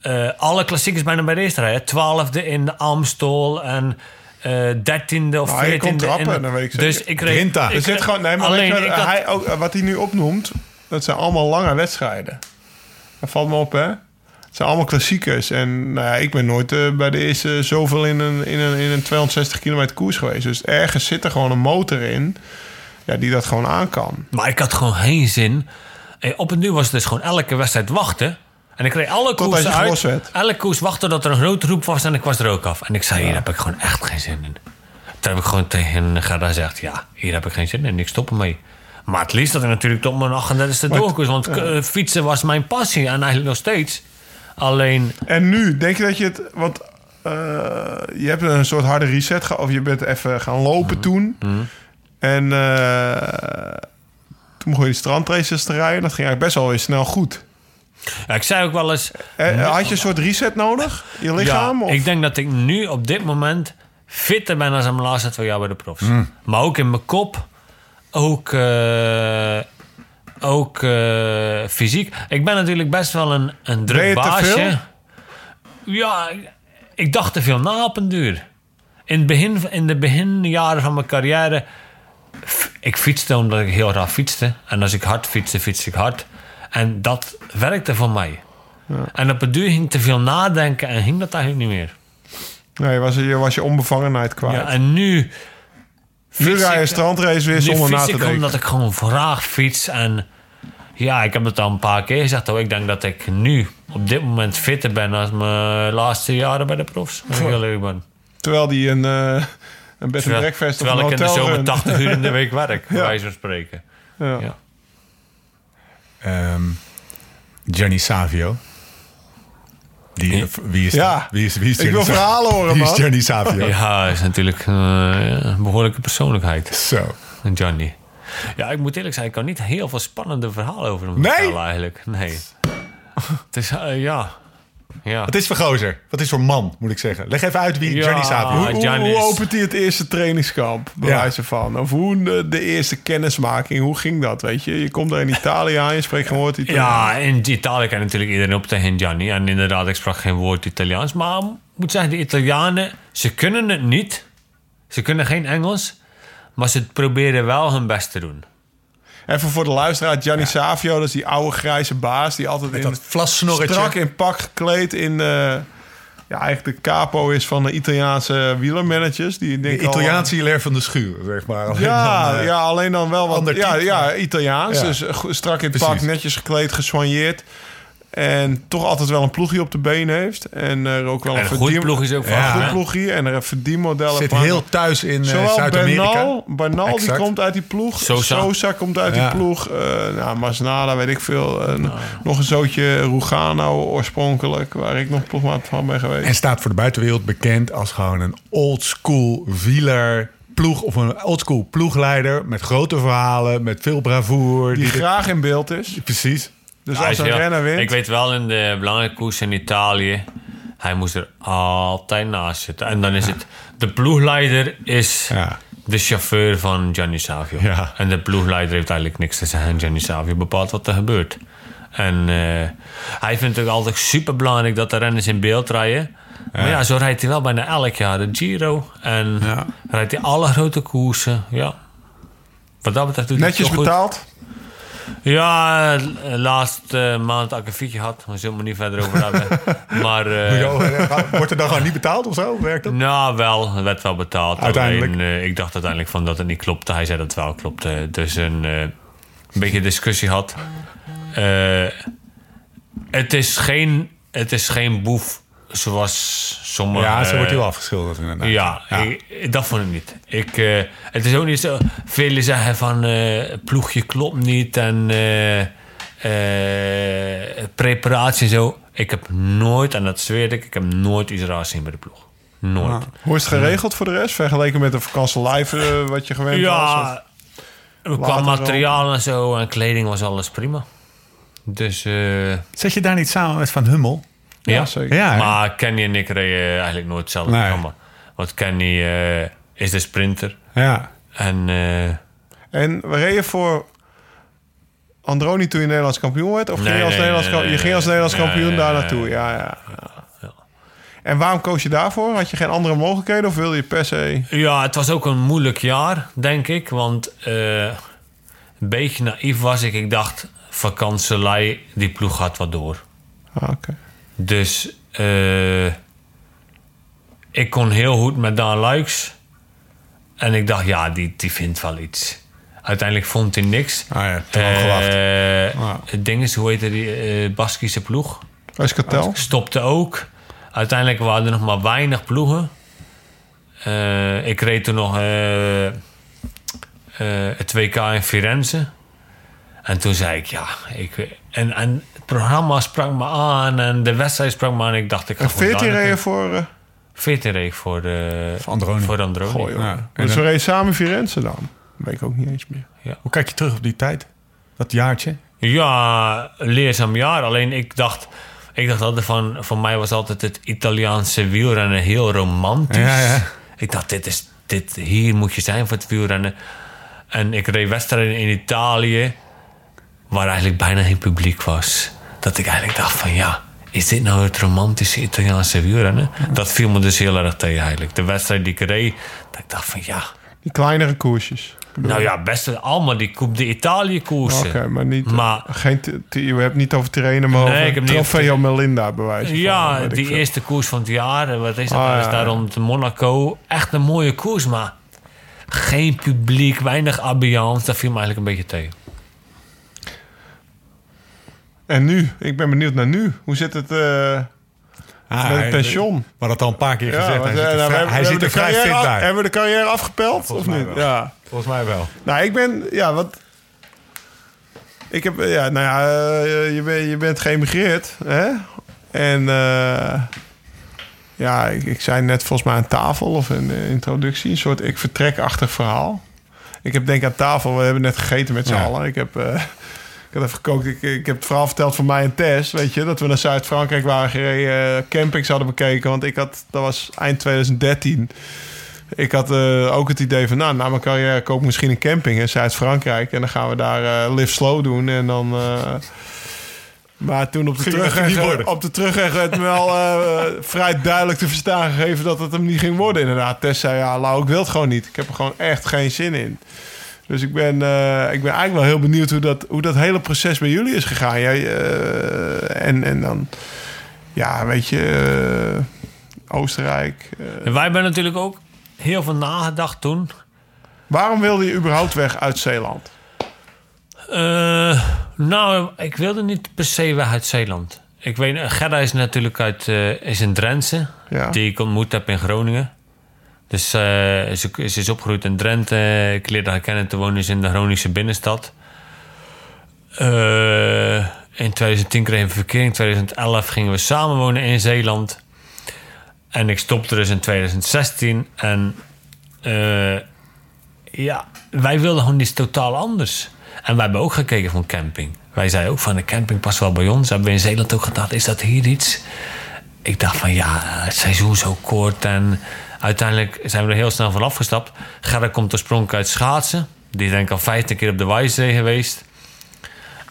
Eh, alle klassiekers bijna bij de eerste rij. hè. 12e in de Amstel en eh 13e of Nou, je 14e. kon trappen, weet ik Dus ik kreeg... Grinta. ik Er zit gewoon, nee, maar alleen, weet je, ik had- hij ook, wat hij nu opnoemt, dat zijn allemaal lange wedstrijden. Dat valt me op, hè? Het zijn allemaal klassiekers. En nou ja, ik ben nooit eh, bij de eerste zoveel in een, in, een, in een 260 kilometer koers geweest. Dus ergens zit er gewoon een motor in ja, die dat gewoon aan kan. Maar ik had gewoon geen zin. En op het nu was het dus gewoon elke wedstrijd wachten. En ik kreeg alle gelost uit. werd. Elke koers wachten tot er een grote roep was en ik was er ook af. En ik zei, hier heb ik gewoon echt geen zin in. Toen heb ik gewoon tegen Gerda gezegd, ja, hier heb ik geen zin in. Ik stop ermee. Maar het liefst dat ik natuurlijk tot mijn 38e doorkoers. Want eh, fietsen was mijn passie en eigenlijk nog steeds. Alleen, En nu, denk je dat je het... Want eh, je hebt een soort harde reset gehad. Of je bent even gaan lopen Mhm. toen. En eh, toen begon je die strandraces te rijden. Dat ging eigenlijk best wel weer snel goed. Ja, ik zei ook wel eens... Eh, had je een soort reset nodig? Je lichaam? Ja, of? ik denk dat ik nu op dit moment fitter ben dan mijn laatste twee jaar bij de profs. Maar ook in mijn kop, ook, eh, ook eh, fysiek. Ik ben natuurlijk best wel een, een druk te baasje. veel? Ja, ik dacht te veel na op een duur. In, het begin, in de beginjaren van mijn carrière... Ik fietste omdat ik heel graag fietste. En als ik hard fietste, fietste ik hard. En dat werkte voor mij. En op het duur ging ik te veel nadenken en ging dat eigenlijk niet meer. Nee, je was, je was je onbevangenheid kwijt. Ja, en nu... nu rij je strandrace weer zonder na te denken. omdat ik gewoon graag fiets. En ja, ik heb het al een paar keer gezegd. Hoor. Ik denk dat ik nu op dit moment fitter ben als mijn laatste jaren bij de profs. Ik heel eerlijk ben. Terwijl die een, eh een bed and Terwijl, breakfast terwijl een ik in de zomer runt. 80 uur in de week werk, bij Ja. wijze van spreken. Ja. Ja. Ehm, Gianni Savio. Die, Ja. wie is Ja. Wie is, wie is Ik Gianni wil verhalen horen, Wie is. Gianni Savio? Ja, hij is natuurlijk eh, een behoorlijke persoonlijkheid. Zo. Een Johnny. Ja, ik moet eerlijk zijn, ik kan niet heel veel spannende verhalen over hem Nee? vertellen eigenlijk. Nee. Het is, eh, ja. Ja. Wat is voor gozer? Wat is voor man, moet ik zeggen? Leg even uit wie Ja. Johnny Savio is. hoe, hoe opent hij het eerste trainingskamp? Bij Ja. wijze van. Of hoe de, de eerste kennismaking, hoe ging dat? Weet je, je komt daar in Italië aan, je spreekt geen woord Italiaans. Ja, in Italië kan natuurlijk iedereen op tegen Gianni. En inderdaad, ik sprak geen woord Italiaans. Maar ik moet zeggen, de Italianen, ze kunnen het niet. Ze kunnen geen Engels. Maar ze proberen wel hun best te doen. Even voor de luisteraar, Gianni Savio, dat is die oude grijze baas die altijd in Dat vlassnorretje. strak in pak gekleed in eh, ja, eigenlijk de capo is van de Italiaanse wielermanagers. Die De denk al- Italiaanse Hilaire van de Schuur, zeg maar. Alleen Ja, dan, eh, ja, alleen dan wel wat. Ja, ja, Italiaans. Ja. Dus eh, strak in het pak, netjes gekleed, gesoigneerd. En toch altijd wel een ploegje op de been heeft. En er ook wel En een een goed verdien- ploeg is ook van. Ja. een goed ploegje. En er een verdienmodellen Zit van. heel thuis in eh, Zowel Zuid-Amerika. Bernal, Bernal die komt uit die ploeg. Sosa. Sosa, komt uit Ja. die ploeg. Eh nou, Masnada, weet ik veel. Eh, Nog een zootje Rugano oorspronkelijk. Waar ik nog ploegmaat van ben geweest. En staat voor de buitenwereld bekend als gewoon een oldschool wieler ploeg of een oldschool ploegleider met grote verhalen, met veel bravoure. die die graag in beeld is. precies. Dus als is een heel- renner wint... Ik weet wel in de belangrijke koers in Italië. Hij moest er altijd naast zitten. En dan is het. De ploegleider is Ja. de chauffeur van Gianni Savio. Ja. En de ploegleider heeft eigenlijk niks te zeggen. Gianni Savio bepaalt wat er gebeurt. En eh, hij vindt het ook altijd super belangrijk dat de renners in beeld rijden. Maar ja, zo rijdt hij wel bijna elk jaar de Giro. En Ja. rijdt hij alle grote koersen. Ja. Wat dat betreft doet hij het Netjes goed. Ja, eh, laatste maand dat ik een fietje had. Daar zullen we het niet verder over hebben. maar eh? Eh, Wordt er dan gewoon niet betaald of zo? Werkt dat? nou, wel. Het werd wel betaald. Uiteindelijk. Alleen, eh, ik dacht uiteindelijk van dat het niet klopte. Hij zei dat het wel klopte. Dus een, eh, een beetje discussie had. Eh, het, is geen, het is geen boef zoals sommige... Ja, zo wordt eh, wel afgeschilderd inderdaad. Ja, Ik, dat vond ik niet. Ik, eh, het is ook niet zo... Velen zeggen van eh ploegje klopt niet en eh, eh, preparatie en zo. Ik heb nooit, en dat zweer ik, ik heb nooit iets raars gezien bij de ploeg. Nooit. Hoe is het geregeld voor de rest? Vergeleken met de vakantie live wat je gewend was? Of- Ja, qua materiaal en zo en kleding was alles prima. Dus eh, Zet je daar niet samen met Van Hummel? Ja, Ja, zeker. Ja, hè? Maar Kenny en ik reden eigenlijk nooit hetzelfde Nee. programma. Want Kenny eh, is de sprinter. Ja. En eh, En we reden voor Androni toen je Nederlands kampioen werd? Of ging je als nee, Nederlands, je ging als nee. Nederlands kampioen Nee, daar naartoe? Ja, ja, ja. En waarom koos je daarvoor? Had je geen andere mogelijkheden of wilde je per se... Ja, het was ook een moeilijk jaar, denk ik. Want eh, een beetje naïef was ik. Ik dacht, vakantselij, die ploeg gaat wat door. Ah, Oké. Dus eh, ik kon heel goed met Daan Luiks. En ik dacht, ja, die, die vindt wel iets. Uiteindelijk vond hij niks. Ah ja, te lang gewacht. Eh, Ah. Het ding is, hoe heette die eh Baskische ploeg? Euskartel? Stopte ook. Uiteindelijk waren er nog maar weinig ploegen. Ik reed toen nog eh, eh, het 2K in Firenze. En toen zei ik, ja... Ik, en, en programma sprak me aan en de wedstrijd sprak me aan. Ik dacht, ik ga En gewoon 14 daar reden voor... eh 14 reed ik voor, de, Voor Androni. Voor Androni. Goh, joh. Ja. En Dus dan- we reden samen Firenze dan? Weet ik ook niet eens meer. Hoe kijk je terug op die tijd? Dat jaartje? Ja, leerzaam jaar. Alleen ik dacht... Ik dacht altijd van... Voor mij was altijd het Italiaanse wielrennen heel romantisch. Ja, ja. Ik dacht, dit is, dit, hier moet je zijn voor het wielrennen. En ik reed wedstrijden in Italië... waar eigenlijk bijna geen publiek was. Dat ik eigenlijk dacht van ja... Is dit nou het romantische Italiaanse wielrennen? Dat viel me dus heel erg tegen eigenlijk. De wedstrijd die ik reed... Dat ik dacht van ja... Die kleinere koersjes. Nou ja, best allemaal die Coupe de Italië koersen. Oké, maar niet... Maar- geen je hebt niet over trainen, maar Nee, over Trofeo Melinda bewijs. Ja, die eerste koers van het jaar. Wat is dat? Ah, ja, daar ja. rond Monaco. Echt een mooie koers, maar geen publiek, weinig ambiance. Dat viel me eigenlijk een beetje tegen. En nu? Ik ben benieuwd naar nu. Hoe zit het eh, Ah, met pensioen? Maar dat al een paar keer gezegd. hij zit eh, er nou, hij zit er vrij fit af- bij. Hebben we de carrière afgepeld of niet? wel. Ja. Volgens mij wel. Nou, ik ben... Ja, wat... Ik heb... Ja, nou ja, eh, je, bent, je bent geëmigreerd, hè? En... ja, ik, ik zei net volgens mij aan tafel of in de introductie... een soort ik vertrek-achtig verhaal. Ik heb denk aan tafel, we hebben net gegeten met z'n Ja. allen. Ik heb, had even gekookt. Ik, ik heb het verhaal verteld van mij en Tess. Weet je, dat we naar Zuid-Frankrijk waren gereden. eh, campings hadden bekeken. Want ik had, dat was eind 2013. Ik had eh, ook het idee van, nou, na mijn carrière koop ik misschien een camping in Zuid-Frankrijk. En dan gaan we daar eh, live slow doen. En dan... maar toen op de terugweg, op de terugweg werd me wel vrij duidelijk te verstaan gegeven dat het hem niet ging worden. Inderdaad, Tess zei, ja, Lau, ik wil het gewoon niet. Ik heb er gewoon echt geen zin in. Dus ik ben, eh, ik ben eigenlijk wel heel benieuwd hoe dat, hoe dat hele proces bij jullie is gegaan. Jij, eh, en, en dan, ja, weet je, eh, Oostenrijk. En wij hebben natuurlijk ook heel veel nagedacht toen. waarom wilde je überhaupt weg uit Zeeland? Nou, ik wilde niet per se weg uit Zeeland. Ik weet, Gerda is natuurlijk uit, is een Drentse. Ja. Die ik ontmoet heb in Groningen. Dus eh, ze, is opgegroeid in Drenthe. Ik leerde haar kennen te wonen in de Groningse binnenstad. Eh, in 2010 kregen we verkering. In 2011 gingen we samen wonen in Zeeland. En ik stopte dus in 2016. En eh, ja, wij wilden gewoon iets totaal anders. En wij hebben ook gekeken van camping. Wij zeiden ook van de camping past wel bij ons. Hebben we in Zeeland ook gedacht, is dat hier iets? Ik dacht van ja, het seizoen zo kort. En uiteindelijk zijn we er heel snel van afgestapt. Gerda komt oorspronkelijk uit schaatsen. Die is denk ik al 15 keer op de Wijzee geweest.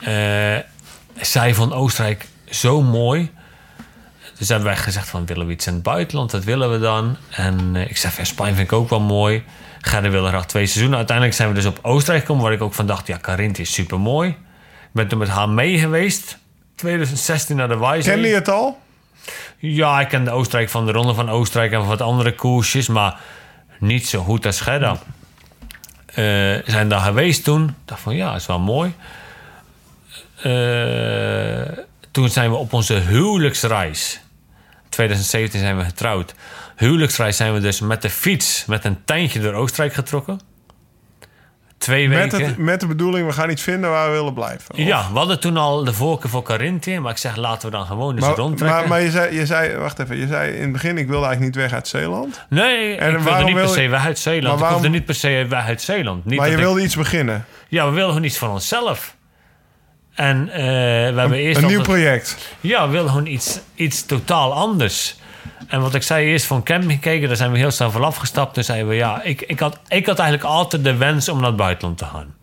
Eh, zij vond Oostenrijk zo mooi. Dus hebben wij gezegd van willen we iets in het buitenland? Dat willen we dan. En eh, ik zei van Spanje vind ik ook wel mooi. Gerda wilde graag twee seizoenen. Uiteindelijk zijn we dus op Oostenrijk gekomen. Waar ik ook van dacht, ja Carinthië is super mooi. Ik ben toen met haar mee geweest. 2016 naar de Wijzee. Kende je het al? Ja, ik kende Oostenrijk van de Ronde van Oostenrijk en wat andere koersjes, maar niet zo goed als Gerda. Eh zijn daar geweest toen. Dacht van ja, is wel mooi. Eh, toen zijn we op onze huwelijksreis. 2017 zijn we getrouwd. Huwelijksreis zijn we dus met de fiets, met een tentje door Oostenrijk getrokken. Twee Met, weken. het, met de bedoeling, we gaan iets vinden waar we willen blijven. Of- Ja, we hadden toen al de voorkeur voor Carinthië, maar ik zeg laten we dan gewoon eens Maar, rondtrekken. maar, maar je, zei, je zei, wacht even, je zei in het begin, ik wilde eigenlijk niet weg uit Zeeland. Nee, En ik wilde niet per se weg uit Zeeland. Maar Ik waarom- hoefde niet per se weg uit Zeeland. Niet maar je ik- wilde iets beginnen. Ja, we wilden gewoon iets van onszelf. En eh, we hebben eerst Een nieuw project. Ja, we wilden gewoon iets, iets totaal anders. En wat ik zei, eerst van camping gekeken, daar zijn we heel snel van afgestapt. Toen zeiden we, ja, ik, ik, had, ik had eigenlijk altijd de wens om naar het buitenland te gaan.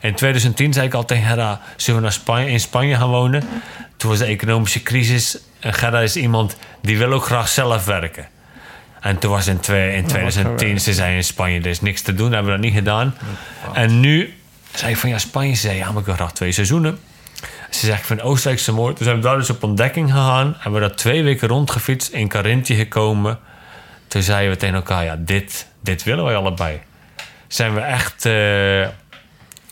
In 2010 zei ik al tegen Gerda, zullen we naar Spanje, in Spanje gaan wonen? Toen was de economische crisis. En Gerda is iemand die wil ook graag zelf werken. En toen was in, twee, in 2010, ze zei in Spanje, er is niks te doen. Hebben we dat niet gedaan. En nu zei ik van, ja, Spanje. Ze zei, ja, maar ik wil graag twee seizoenen. Ze zegt, ik vind Oostenrijk zo mooi. Toen zijn we daar dus op ontdekking gegaan. En we daar twee weken rondgefietst, in Carinthië gekomen. Toen zeiden we tegen elkaar, ja, dit, dit willen wij allebei. Zijn we echt eh,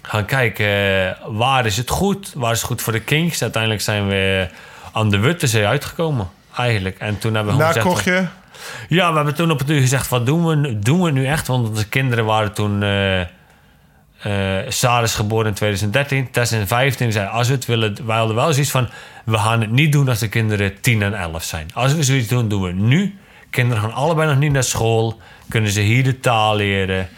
gaan kijken, eh, waar is het goed? Waar is het goed voor de Kings? Uiteindelijk zijn we aan de Wuttenzee uitgekomen, eigenlijk. En toen hebben we Daar gezegd... je. Ja, we hebben toen op het uur gezegd, wat doen we, nu- doen we nu echt? Want onze kinderen waren toen... eh eh Sarah is geboren in 2013, Tess in 15. Zei, als we het willen... Wij hadden wel zoiets van... We gaan het niet doen als de kinderen 10 en 11 zijn. Als we zoiets doen, doen we nu. Kinderen gaan allebei nog niet naar school. Kunnen ze hier de taal leren.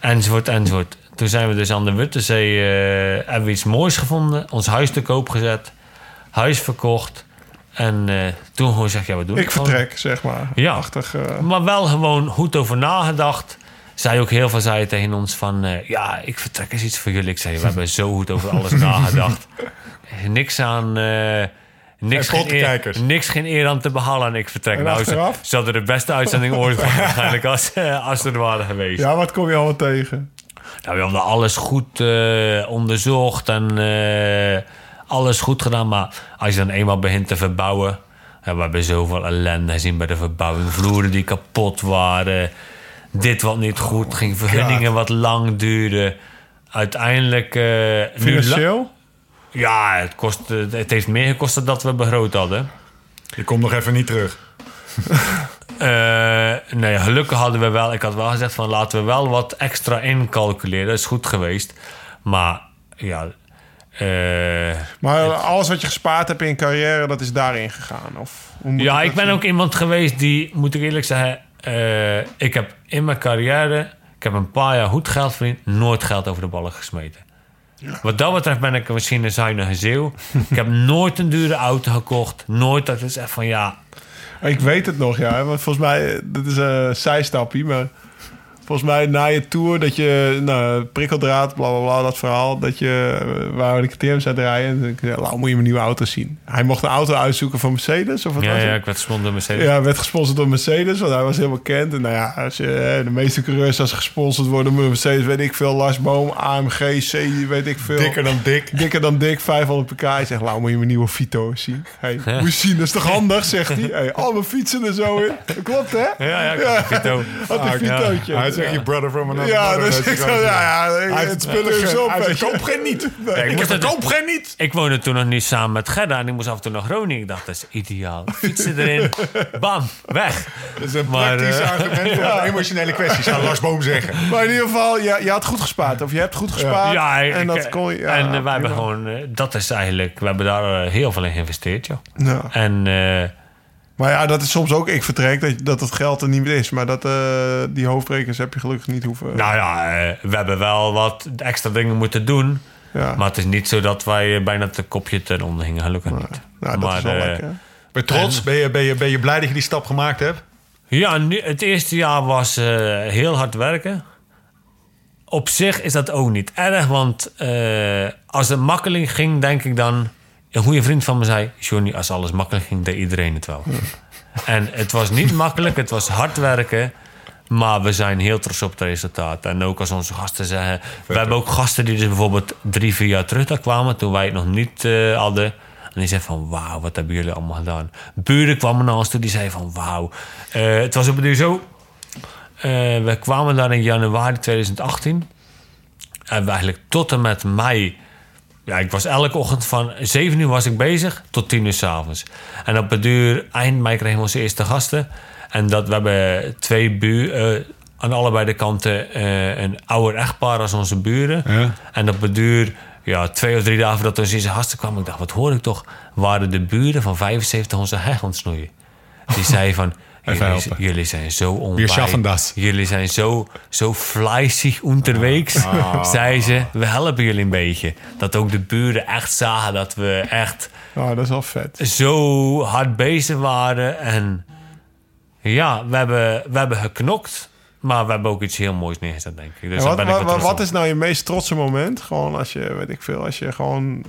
Enzovoort, enzovoort. Toen zijn we dus aan de Wuttenzee... eh hebben we iets moois gevonden. Ons huis te koop gezet. Huis verkocht. En eh, toen gewoon zeg ja, we doen Ik gewoon. vertrek, zeg maar. Ja. Achtig, Maar wel gewoon goed over nagedacht. Zij ook heel veel zei tegen ons van... eh, ja, ik vertrek eens iets voor jullie. Ik zei, we hebben zo goed over alles nagedacht. Niks aan... eh, niks, En geen eer, niks geen eer aan te behalen en ik vertrek. En nou, ze, achteraf? ze hadden de beste uitzending ooit waarschijnlijk als, eh, als ze er waren geweest. ja, wat kom je allemaal tegen? Nou, we hadden alles goed onderzocht en alles goed gedaan. Maar als je dan eenmaal begint te verbouwen... Ja, we hebben zoveel ellende gezien bij de verbouwing. Vloeren die kapot waren. Dit wat niet goed ging. Vergunningen wat lang duurden. Uiteindelijk... la- Financieel? ja, het, kost, eh, het heeft meer gekost dan dat we begroot hadden. Je komt nog even niet terug. Eh, nee, gelukkig hadden we wel... Ik had wel gezegd van laten we wel wat extra incalculeren. Dat is goed geweest. Maar ja... Maar alles wat je gespaard hebt in carrière, dat is daarin gegaan? Of, Ja, ik ben zien? ook iemand geweest die, moet ik eerlijk zeggen, eh, ik heb in mijn carrière Ik heb een paar jaar goed geld verdiend, nooit geld over de ballen gesmeten. Wat dat betreft ben ik misschien een zuinige zeeuw. ik heb nooit een dure auto gekocht. Nooit dat is echt van ja, Ik weet het nog, ja. Want volgens mij, dat is een zijstapje, maar... Volgens mij na je tour dat je, nou, prikkeldraad, bla bla bla, dat verhaal. Dat je, eh, waar de KTM's uit rijden. En ik zei, nou, moet je mijn nieuwe auto zien. Hij mocht een auto uitzoeken van Mercedes, of wat ja, was ja, ik werd gesponsord door Mercedes. Ja, hij werd gesponsord door Mercedes, want hij was helemaal bekend. En nou ja, als je, eh, de meeste coureurs als ze gesponsord worden door Mercedes, weet ik veel, Lars Boom, AMG, C, weet ik veel. Dikker dan dik. Dikker dan dik, 500 pk. Hij zegt, nou moet je mijn nieuwe Vito zien. Hey, moet je zien, dat is toch handig, zegt hij. Hey, al mijn fietsen er zo in. Dat klopt, hè? Ja, ja, ik had een Vito. Had een Ah, Vitootje. Hij je brother from another Ja, mother. dus ik zo, ja, ja. Hij het spullen Dus zo op, Hij je. koop geen niet. ik Ik moest heb het- koop geen niet. Ik woonde toen nog niet samen met Gerda en ik moest af en toe naar Groningen. Ik dacht, dat is ideaal. Fietsen erin, bam, weg. Dat is een Maar, praktisch eh, argument voor emotionele kwestie, zou Lars Boom zeggen. Maar in ieder geval, je, je had goed gespaard. Of je hebt goed gespaard. Ja, ik- en dat ik- kon je... Ja, en eh, wij hebben gewoon, eh, dat is eigenlijk, we hebben daar heel veel in geïnvesteerd, joh. Ja. En Maar ja, dat is soms ook ik vertrek, dat, dat het geld er niet meer is. Maar dat, eh, die hoofdbrekers heb je gelukkig niet hoeven... nou ja, eh, we hebben wel wat extra dingen moeten doen. ja. Maar het is niet zo dat wij eh, bijna het kopje ten onder gingen, gelukkig niet. nou, dat maar, is wel lekker. Ben je trots? Ben je, ben, je, ben je blij dat je die stap gemaakt hebt? Ja, nu, het eerste jaar was eh, heel hard werken. Op zich is dat ook niet erg, want eh, als het makkelijk ging, denk ik dan... Een goede vriend van me zei, Johnny, als alles makkelijk ging, deed iedereen het wel. En het was niet makkelijk, het was hard werken... Maar we zijn heel trots op het resultaat. En ook als onze gasten zeggen... We hebben ook gasten die dus bijvoorbeeld drie, vier jaar terug daar kwamen... toen wij het nog niet eh, hadden. En die zeiden van... Wauw, wat hebben jullie allemaal gedaan? Buren kwamen naar ons toe, die zeiden van... Wauw. Eh, het was op het duur zo... eh, we kwamen daar in januari 2018. En we eigenlijk tot en met mei... Ja, ik was elke ochtend van 7 uur was ik bezig tot 10 uur s'avonds. En op het duur, eind mei kregen we onze eerste gasten. En dat we hebben twee buur, eh, aan allebei de kanten eh, een ouder echtpaar als onze buren. Ja. En op het duur, ja, twee of drie dagen voordat onze eerste gasten kwamen, ik dacht, wat hoor ik toch? Waren de buren van 75 onze heg aan het snoeien. Die zei van, jullie, zijn zo Wir onwij. schaffen das. Jullie zijn zo, zo fleißig unterwegs. Ah. Zei ze, we helpen jullie een beetje. Dat ook de buren echt zagen dat we echt Nou, dat is wel vet. zo hard bezig waren. En ja, we hebben, we hebben geknokt. Maar we hebben ook iets heel moois neergezet, denk ik. Dus wat, ben ik wat, wel trots wat op. is nou je meest trotse moment? Gewoon als je, weet ik veel, als je gewoon...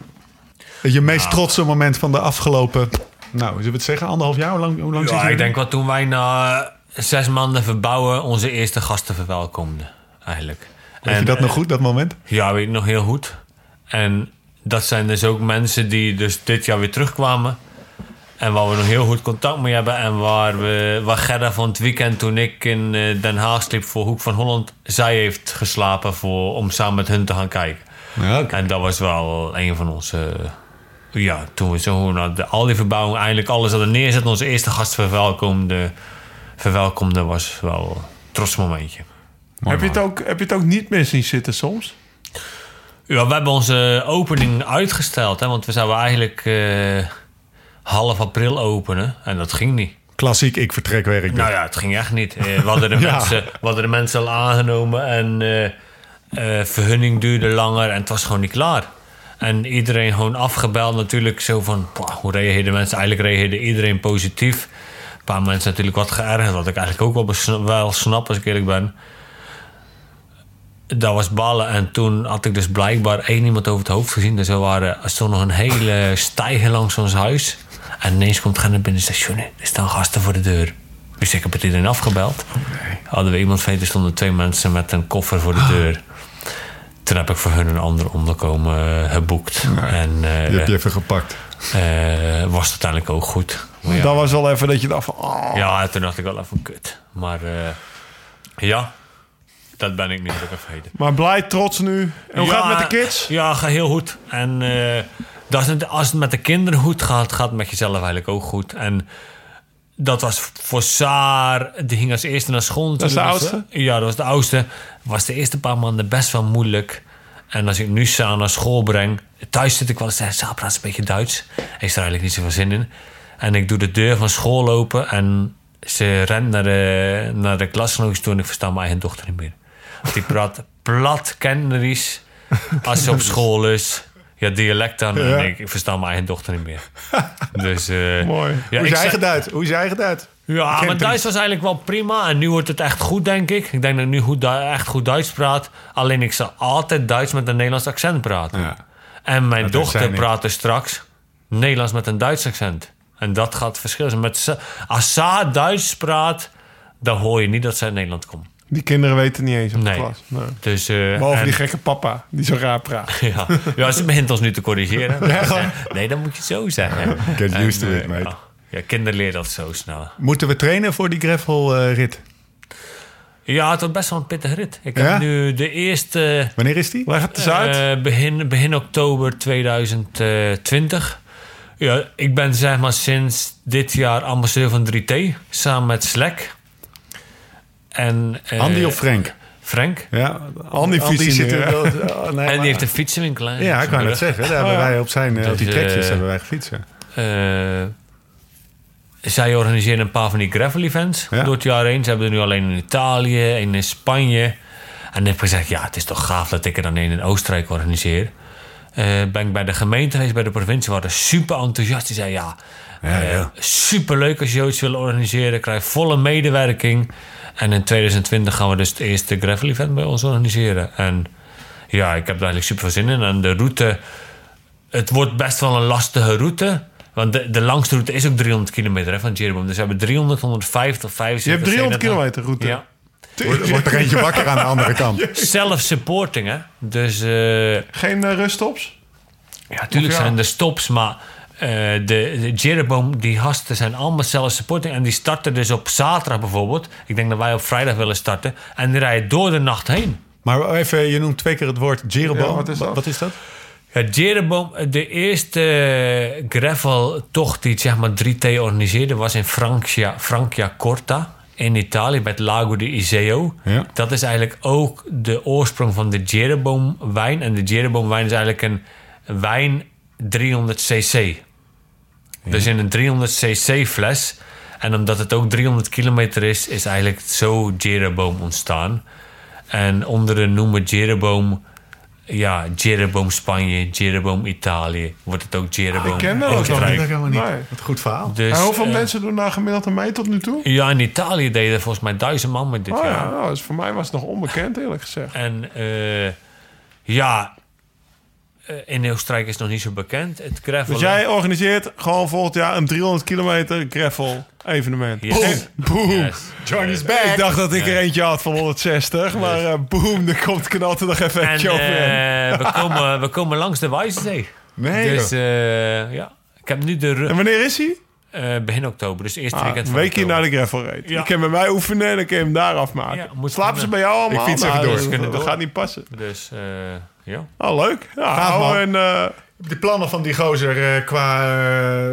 Je meest trotse moment van de afgelopen... Nou, zullen we het zeggen? Anderhalf jaar? Hoe lang, hoe lang Ja, ik denk wel toen wij na zes maanden verbouwen... onze eerste gasten verwelkomden, eigenlijk. Weet je dat nog goed, dat moment? Ja, weet ik nog heel goed. En dat zijn dus ook mensen die dus dit jaar weer terugkwamen. En waar we nog heel goed contact mee hebben. En waar, we, waar Gerda van het weekend, toen ik in eh, Den Haag sliep voor Hoek van Holland... zij heeft geslapen voor, om samen met hun te gaan kijken. Ja. En dat was wel een van onze... Ja, toen we zo naar de, al die verbouwing, eigenlijk alles hadden neerzet... onze eerste gast verwelkomde, verwelkomde was wel een trots momentje. Heb je, het ook, heb je het ook niet meer zien zitten soms? Ja, we hebben onze opening uitgesteld, hè, want we zouden eigenlijk eh, half april openen en dat ging niet. Klassiek, ik vertrek werk. Nou ja, het ging echt niet. Eh, we, hadden de Ja. mensen, we hadden de mensen al aangenomen en eh, eh, vergunning duurde langer en het was gewoon niet klaar. En iedereen gewoon afgebeld natuurlijk zo van, "Pah, hoe reageerden mensen? Eigenlijk reageerde iedereen positief. Een paar mensen natuurlijk wat geërgerd, wat ik eigenlijk ook wel, wel snap als ik eerlijk ben. Dat was ballen en toen had ik dus blijkbaar één iemand over het hoofd gezien. Dus er, waren, er stond nog een hele stijger langs ons huis. En ineens komt Gerrit binnen en zegt... Johnny, er staan gasten voor de deur. Dus ik heb het iedereen afgebeld. Hadden we iemand er stonden twee mensen met een koffer voor de deur. Toen heb ik voor hun een ander onderkomen eh, geboekt. En eh, Die heb je even gepakt. eh, was het uiteindelijk ook goed. Maar ja, Dat was wel even dat je dacht van... Oh, ja, toen dacht ik wel even kut. Maar ja, dat ben ik nu gelukkig vergeten. Maar blij, trots nu. En hoe Ja, gaat het met de kids? Ja, gaat heel goed. En dat is als het met de kinderen goed gaat, gaat het met jezelf eigenlijk ook goed. En dat was voor Saar, die ging als eerste naar school. Dat is de natuurlijk. oudste? Ja, dat was de oudste. Was de eerste paar maanden best wel moeilijk. En als ik nu Saar naar school breng, thuis zit ik wel eens Saar praat een beetje Duits. Heeft er eigenlijk niet zoveel zin in. En ik doe de deur van school open en ze rent naar de, naar de klasgenootjes toe en ik versta mijn eigen dochter niet meer. Die praat plat Kenneries. Als ze op school is. Ja, dialect dan. Ja. En ik, ik versta mijn eigen dochter niet meer. Dus, eh, Mooi. Ja, Hoe is je eigen Duits? Hoe is je eigen Duits? ja, maar Duits was eigenlijk wel prima. En nu wordt het echt goed, denk ik. Ik denk dat ik nu goed, echt goed Duits praat. Alleen ik zal altijd Duits met een Nederlands accent praten. Ja. En mijn Dat dochter zij niet. praat dus straks Nederlands met een Duits accent. En dat gaat verschillen. Met, als ze Duits praat, dan hoor je niet dat zij uit Nederland komt. Die kinderen weten niet eens op de Nee. klas. Nee. Dus, eh, Behalve en- die gekke papa, die zo raar praat. ja. ja, ze begint ons nu te corrigeren. nee, dat moet je het zo zeggen. Get used to it, eh, mate. Ja, ja, kinderen leren dat zo snel. Moeten we trainen voor die gravel-rit? Ja, het was best wel een pittige rit. Ik Ja? heb nu de eerste... Wanneer is die? Leg het eens uit. eh, begin, begin oktober 2020. Ja, ik ben zeg maar sinds dit jaar ambassadeur van 3T. Samen met Slack. En, eh, Andy of Frank? Frank. Ja, Andy niet zit er oh, nee, en maar- die heeft een fietsenwinkel. hè, Ja, ik kan het zeggen. Daar hebben Oh, ja. wij op, zijn, eh, op die Dus, trekjes eh, hebben wij gefietsen. Eh, zij organiseren een paar van die gravel events Ja. door het jaar heen. Ze hebben er nu alleen in Italië, één in Spanje. En ik heb gezegd, ja, het is toch gaaf dat ik er dan één in Oostenrijk organiseer. Eh, ben ik bij de gemeente geweest, bij de provincie, waren super enthousiast. Die zei, ja, Ja, eh, ja. superleuk als je zoiets wil organiseren. Krijg volle medewerking. En in 2020 gaan we dus het eerste gravel event bij ons organiseren. En ja, ik heb daar eigenlijk super veel zin in. En de route, het wordt best wel een lastige route. Want de, de langste route is ook 300 kilometer hè, van Jeroboam. Dus we hebben 300, 150, 75... Je hebt 300 70. kilometer route. Ja. Wordt, wordt er eentje wakker aan de andere kant. Self-supporting, hè. Dus eh, Geen eh, ruststops? ja, natuurlijk ja? zijn er stops, maar eh, de, de Jeroboam, die gasten zijn allemaal self-supporting. En die starten dus op zaterdag bijvoorbeeld. Ik denk dat wij op vrijdag willen starten. En die rijden door de nacht heen. Maar even, je noemt twee keer het woord Jeroboam. Ja, wat is dat? Wat is dat? Ja, Jeroboam, de eerste eh, gravel-tocht die zeg maar 3T organiseerde... was in Francia, Francia Corta in Italië, bij het Lago di Iseo. Ja. Dat is eigenlijk ook de oorsprong van de Jeroboam wijn. En de Jeroboam wijn is eigenlijk een wijn 300cc. Dus in een 300cc fles. En omdat het ook 300 kilometer is, is eigenlijk zo Jeroboam ontstaan. En onder de noemer Jeroboam, ja, Jeroboam Spanje, Jeroboam Italië, wordt het ook Jeroboam Ik ken dat ook nog niet. helemaal niet. Nee. Wat een goed verhaal. Dus, en hoeveel eh, mensen doen daar gemiddeld aan mee tot nu toe? Ja, in Italië deden volgens mij duizend man met dit Oh jaar. ja, nou, dus voor mij was het nog onbekend eerlijk gezegd. En eh, ja, in Oostenrijk is het nog niet zo bekend. Het gravel. Dus jij organiseert gewoon volgend jaar een 300 kilometer gravel evenement. Yes. Boom. Yes. Johnny's Ik dacht dat ik er eentje had van 160, maar eh boom, er komt knalt er nog even En overheen. eh, we, komen, we komen langs de Wijzee. Nee, Dus eh, ja, ik heb nu de En wanneer is hij? eh, begin oktober, dus eerste Ah, weekend een van weekje oktober. naar de gravel race. Ja. Je kan bij mij oefenen en dan kun je hem daar afmaken. Ja, Slapen ze bij jou allemaal? Ik fiets even Nou, door. Dat, door. gaat niet passen. Dus eh, ja. Oh, leuk. Ja, Gaaf, man. en, eh, De plannen van die gozer eh, qua,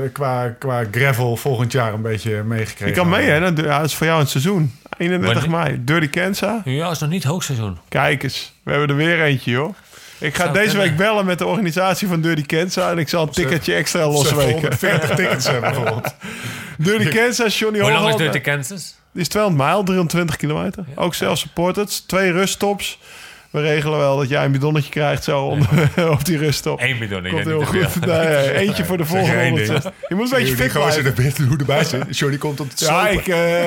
eh, qua, qua gravel volgend jaar een beetje meegekregen. je kan mee, hè? Dat, ja, dat is voor jou een seizoen. 31 Wanneer- mei. Dirty Kenza. ja, is nog niet hoogseizoen. Kijk eens. We hebben er weer eentje, joh. Ik ga Zou deze kunnen. week bellen met de organisatie van Dirty Kenza... en ik zal een ticketje extra losweken. 40 tickets hebben bijvoorbeeld. Dirty Kenza, Johnny Hoe lang is. Dirty Kansas? Die is 200 mijl, 320 kilometer. Ook self-supported. Twee ruststops. We regelen wel dat jij een bidonnetje krijgt zo om, op die ruststop. Eén bidon. ik Komt heel goed. Nee, nee, eentje voor de volgende één ding. 160. Je moet een beetje fit blijven. er hoe erbij zit. Johnny komt op het Ja, ik, eh,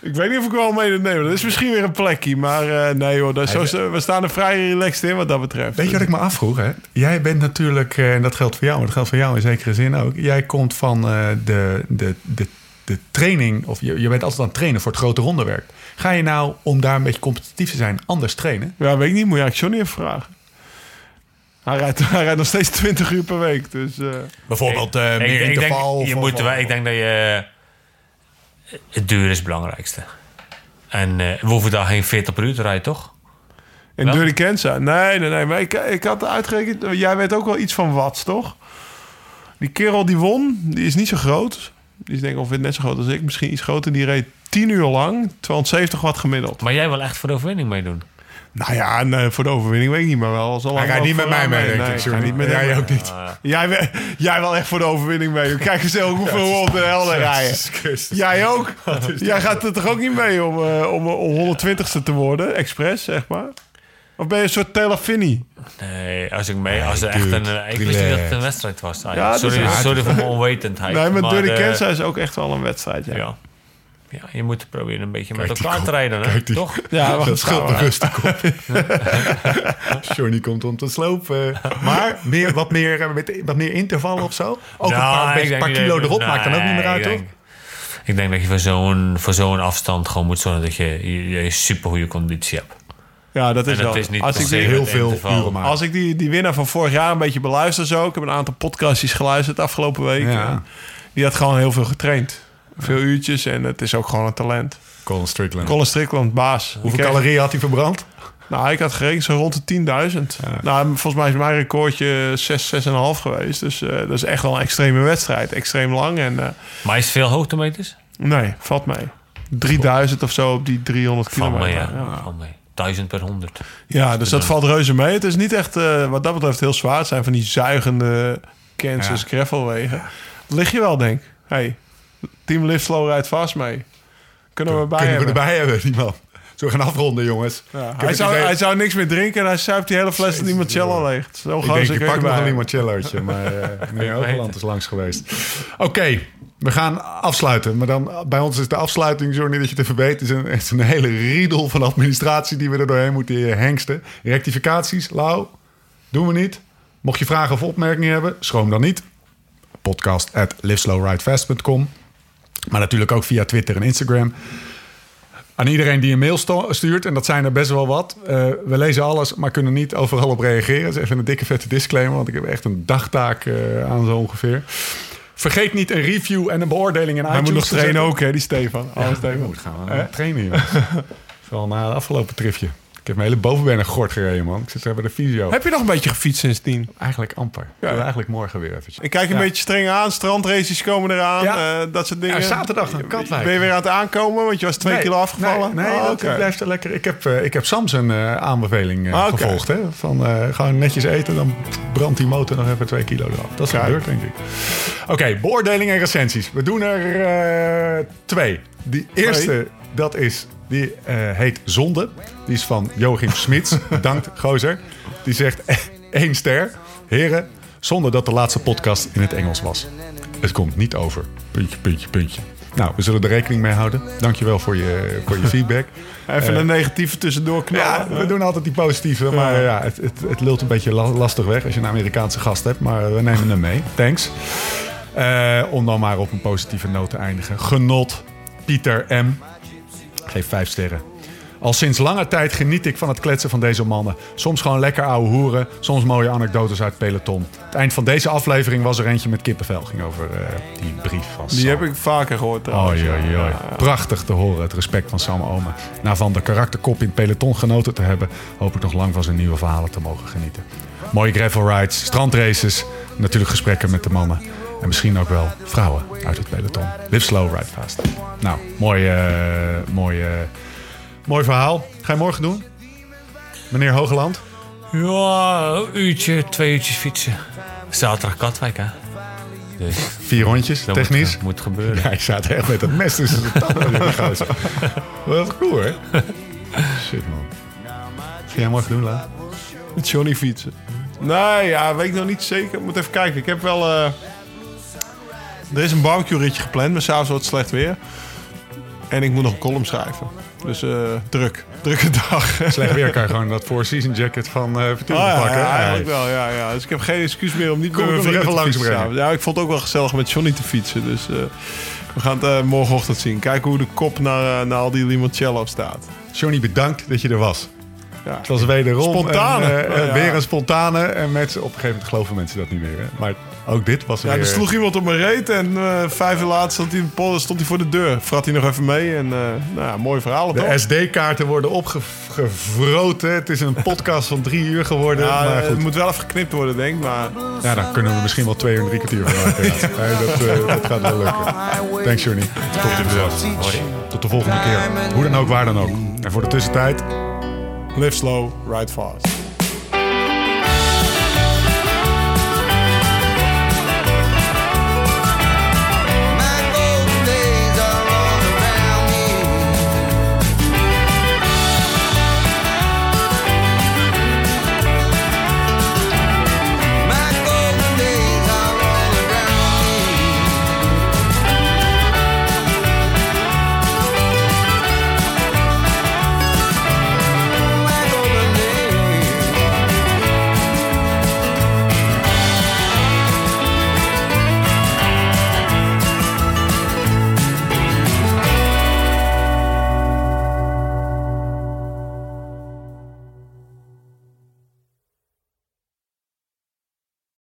ik weet niet of ik wel mee neem. Dat is misschien weer een plekje. Maar eh, nee hoor, dat, is zo, we staan er vrij relaxed in wat dat betreft. Weet je wat ik me afvroeg? Hè? Jij bent natuurlijk, eh, en dat geldt voor jou, maar dat geldt voor jou in zekere zin ook. Jij komt van de, de, de, de training, of je, je bent altijd aan het trainen voor het grote rondewerk. Ga je nou, om daar een beetje competitief te zijn, anders trainen? Ja, weet ik niet. Moet je eigenlijk Johnny even vragen. Hij rijdt, hij rijdt nog steeds 20 uur per week. Dus, eh, Bijvoorbeeld uh, Ik- meer ik, denk, interval? je of- moet, of- ik denk dat je... Het duur is het belangrijkste. En eh, we hoeven daar geen 40 per uur te rijden, toch? in? Dirty Kenza. Nee, nee, nee. Maar ik, ik had uitgerekend... Jij weet ook wel iets van watts, toch? Die kerel die won, die is niet zo groot. Die is denk ik ongeveer net zo groot als ik. Misschien iets groter. Die reed 10 uur lang. 270 watt gemiddeld. Maar jij wil echt voor de overwinning meedoen. Nou ja, nee, voor de overwinning weet ik niet, maar wel. Als al Hij gaat niet met mij mee, denk nee, ik. Johnny. niet met Jij ook niet. Jij, we- jij wel echt voor de overwinning mee. Kijk eens zelf hoeveel we op de helden rijden. Jij ook? Jij gaat er toch ook niet mee om, eh, om, om 120ste te worden, expres, zeg maar? Of ben je een soort Finney? Nee, als ik mee, als er echt een, ik wist niet dat het een wedstrijd was. Ah, Ja, is sorry, voor mijn onwetendheid. Nee, met Dirty Kansas is ook echt wel een wedstrijd, ja. Ja. ja, je moet proberen een beetje met Kijk elkaar te rijden, hè? Die- toch? Ja, wacht, Dat scheelt rustig op. Johnny komt om te slopen. Maar meer, wat, meer, eh, met, wat meer intervallen of zo? Ook een paar, ik beetje, denk paar kilo dat- erop maakt dan ook niet meer nee, uit, ik toch? denk- Ik denk dat je voor zo'n, voor zo'n afstand gewoon moet zorgen dat je, je, je super goede conditie hebt. Ja, dat is dat wel. is niet als ik die, heel veel uren maken. Als ik die, die winnaar van vorig jaar een beetje beluister zo... Ik heb een aantal podcastjes geluisterd afgelopen week. Ja. En Die had gewoon heel veel getraind. Veel uurtjes en het is ook gewoon een talent. Colin Strickland. Colin Strickland, baas. Hoeveel calorieën had hij verbrand? Nou, ik had gerekend zo rond de 10.000. Nou, volgens mij is mijn recordje 6, 6,5 geweest. Dus eh, dat is echt wel een extreme wedstrijd. Extreem lang. En eh, Maar is het veel hoogtemeters? nee, valt mee. 3000 of zo op die 300 Van kilometer. mee, ja. ja. Van mee. 1000 per 100. Ja, dus dat valt reuze mee. Het is niet echt, eh, wat dat betreft, heel zwaar. Het zijn van die zuigende Kansas Ja. gravelwegen. Lig je wel, denk ik. Hey, Team Live Slow rijdt vast mee. Kunnen we bij Kunnen we erbij hebben, die man. We gaan afronden, jongens? Ja, Ik hij, zou, idee- hij zou niks meer drinken en hij zuipt die hele fles limoncello leeg. Zo Ik denk, je pakt nog een limoncellootje. Maar meneer weet Overland is langs geweest. Oké, we gaan afsluiten. Maar dan, bij ons is de afsluiting, Johnny, dat je het even weet... is een, een hele riedel van administratie die we er doorheen moeten hengsten. Rectificaties, Lau, doen we niet. Mocht je vragen of opmerkingen hebben, schroom dan niet. Podcast at liveslowridefast.com. Maar natuurlijk ook via Twitter en Instagram. Aan iedereen die een mail stuurt, en dat zijn er best wel wat. eh, we lezen alles, maar kunnen niet overal op reageren. Dat is even een dikke vette disclaimer, want ik heb echt een dagtaak eh, aan zo ongeveer. Vergeet niet een review en een beoordeling in Hij iTunes moet nog trainen ook, hè, die Stefan. Oh, Ja, Stefan. moet gaan we nog trainen, jongens. Vooral na het afgelopen tripje. Ik heb mijn hele bovenbenen gort gereden, man. Ik zit er bij de fysio. Heb je nog een beetje gefietst sindsdien? Eigenlijk amper. Ja. eigenlijk morgen weer eventjes. Ik kijk een Ja. beetje streng aan. Strandraces komen eraan. Ja. eh, dat soort dingen. Ja, zaterdag naar Katwijk. Ben je weer aan het aankomen? Want je was twee Nee, kilo afgevallen. Nee, nee Oh, dat oké. blijft er lekker. Ik heb, eh, ik heb Sam zijn eh, aanbeveling eh, Ah, oké. gevolgd. Hè? Van eh, gewoon netjes eten, dan brandt die motor nog even twee kilo eraf. Dat is Kijk. gebeurd, denk ik. Oké, beoordeling en recensies. We doen er eh, twee. Die eerste, dat is, die eh, heet Zonde. Die is van Joachim Smits. Bedankt, gozer. Die zegt eh, één ster. Heren, zonder dat de laatste podcast in het Engels was. Het komt niet over. Puntje, puntje, puntje. Nou, we zullen er rekening mee houden. Dankjewel voor je, voor je feedback. Even een negatieve tussendoor Ja, knallen. we doen altijd die positieve, maar ja, het, het, het lult een beetje la- lastig weg als je een Amerikaanse gast hebt. Maar we nemen hem mee. Thanks. Eh, om dan maar op een positieve noot te eindigen. Genot, Pieter M. Geef vijf sterren. Al sinds lange tijd geniet ik van het kletsen van deze mannen. Soms gewoon lekker ouwe hoeren, soms mooie anekdotes uit het peloton. Het eind van deze aflevering was er eentje met kippenvel. Ging over eh, die brief van Die Sam. heb ik vaker gehoord trouwens. Oei. Prachtig te horen, het respect van Sam Omen. Na van de karakterkop in het peloton genoten te hebben... hoop ik nog lang van zijn nieuwe verhalen te mogen genieten. Mooie gravel rides, strandraces, natuurlijk gesprekken met de mannen. En misschien ook wel vrouwen uit het peloton. Live slow, ride fast. Nou, mooi, eh, mooi, eh, mooi verhaal. Ga je morgen doen? Meneer Hogeland? Ja, een uurtje, twee uurtjes fietsen. Zaterdag Katwijk, hè? Dus Vier rondjes, dat technisch. Moet, moet gebeuren. Ja, ik zat echt met het mes tussen de tanden. Wat cool, hè? Shit, man. Ga jij morgen doen, La? Met Johnny fietsen. Nee, ja, weet ik nog niet zeker. Moet even kijken. Ik heb wel... eh, er is een barbecue ritje gepland, maar s'avonds wordt het slecht weer. En ik moet nog een column schrijven. Dus eh, druk. Drukke dag. Slecht weer kan je gewoon dat Four Season jacket van Ah, ja, pakken. ja, eigenlijk wel, ja, ja. Dus ik heb geen excuus meer om niet Kom nog even te langs brengen. s'avonds. Ja, ik vond het ook wel gezellig met Johnny te fietsen. Dus eh, we gaan het morgenochtend zien. Kijken hoe de kop naar, naar al die limoncello staat. Johnny, bedankt dat je er was. Ja. Het was wederom Spontane. een, eh, Oh, ja. weer een spontane. En mensen, op een gegeven moment geloven mensen dat niet meer. Hè? Maar ook dit was Ja, weer... er sloeg iemand op mijn reet en eh, vijf uur later stond hij, in de polder, stond hij voor de deur. Frat hij nog even mee en eh, nou ja, mooi verhaal? De SD-kaarten worden opgevroten. Het is een podcast van drie uur geworden. Ja, maar het moet wel even geknipt worden, denk ik. Maar ja, dan kunnen we misschien wel twee uur en drie kwartier van maken. Ja. Dat, eh, dat gaat wel lukken. Thanks, Johnny. Tot, de, tot de volgende keer. Hoe dan ook, waar dan ook. En voor de tussentijd, Live slow, ride fast.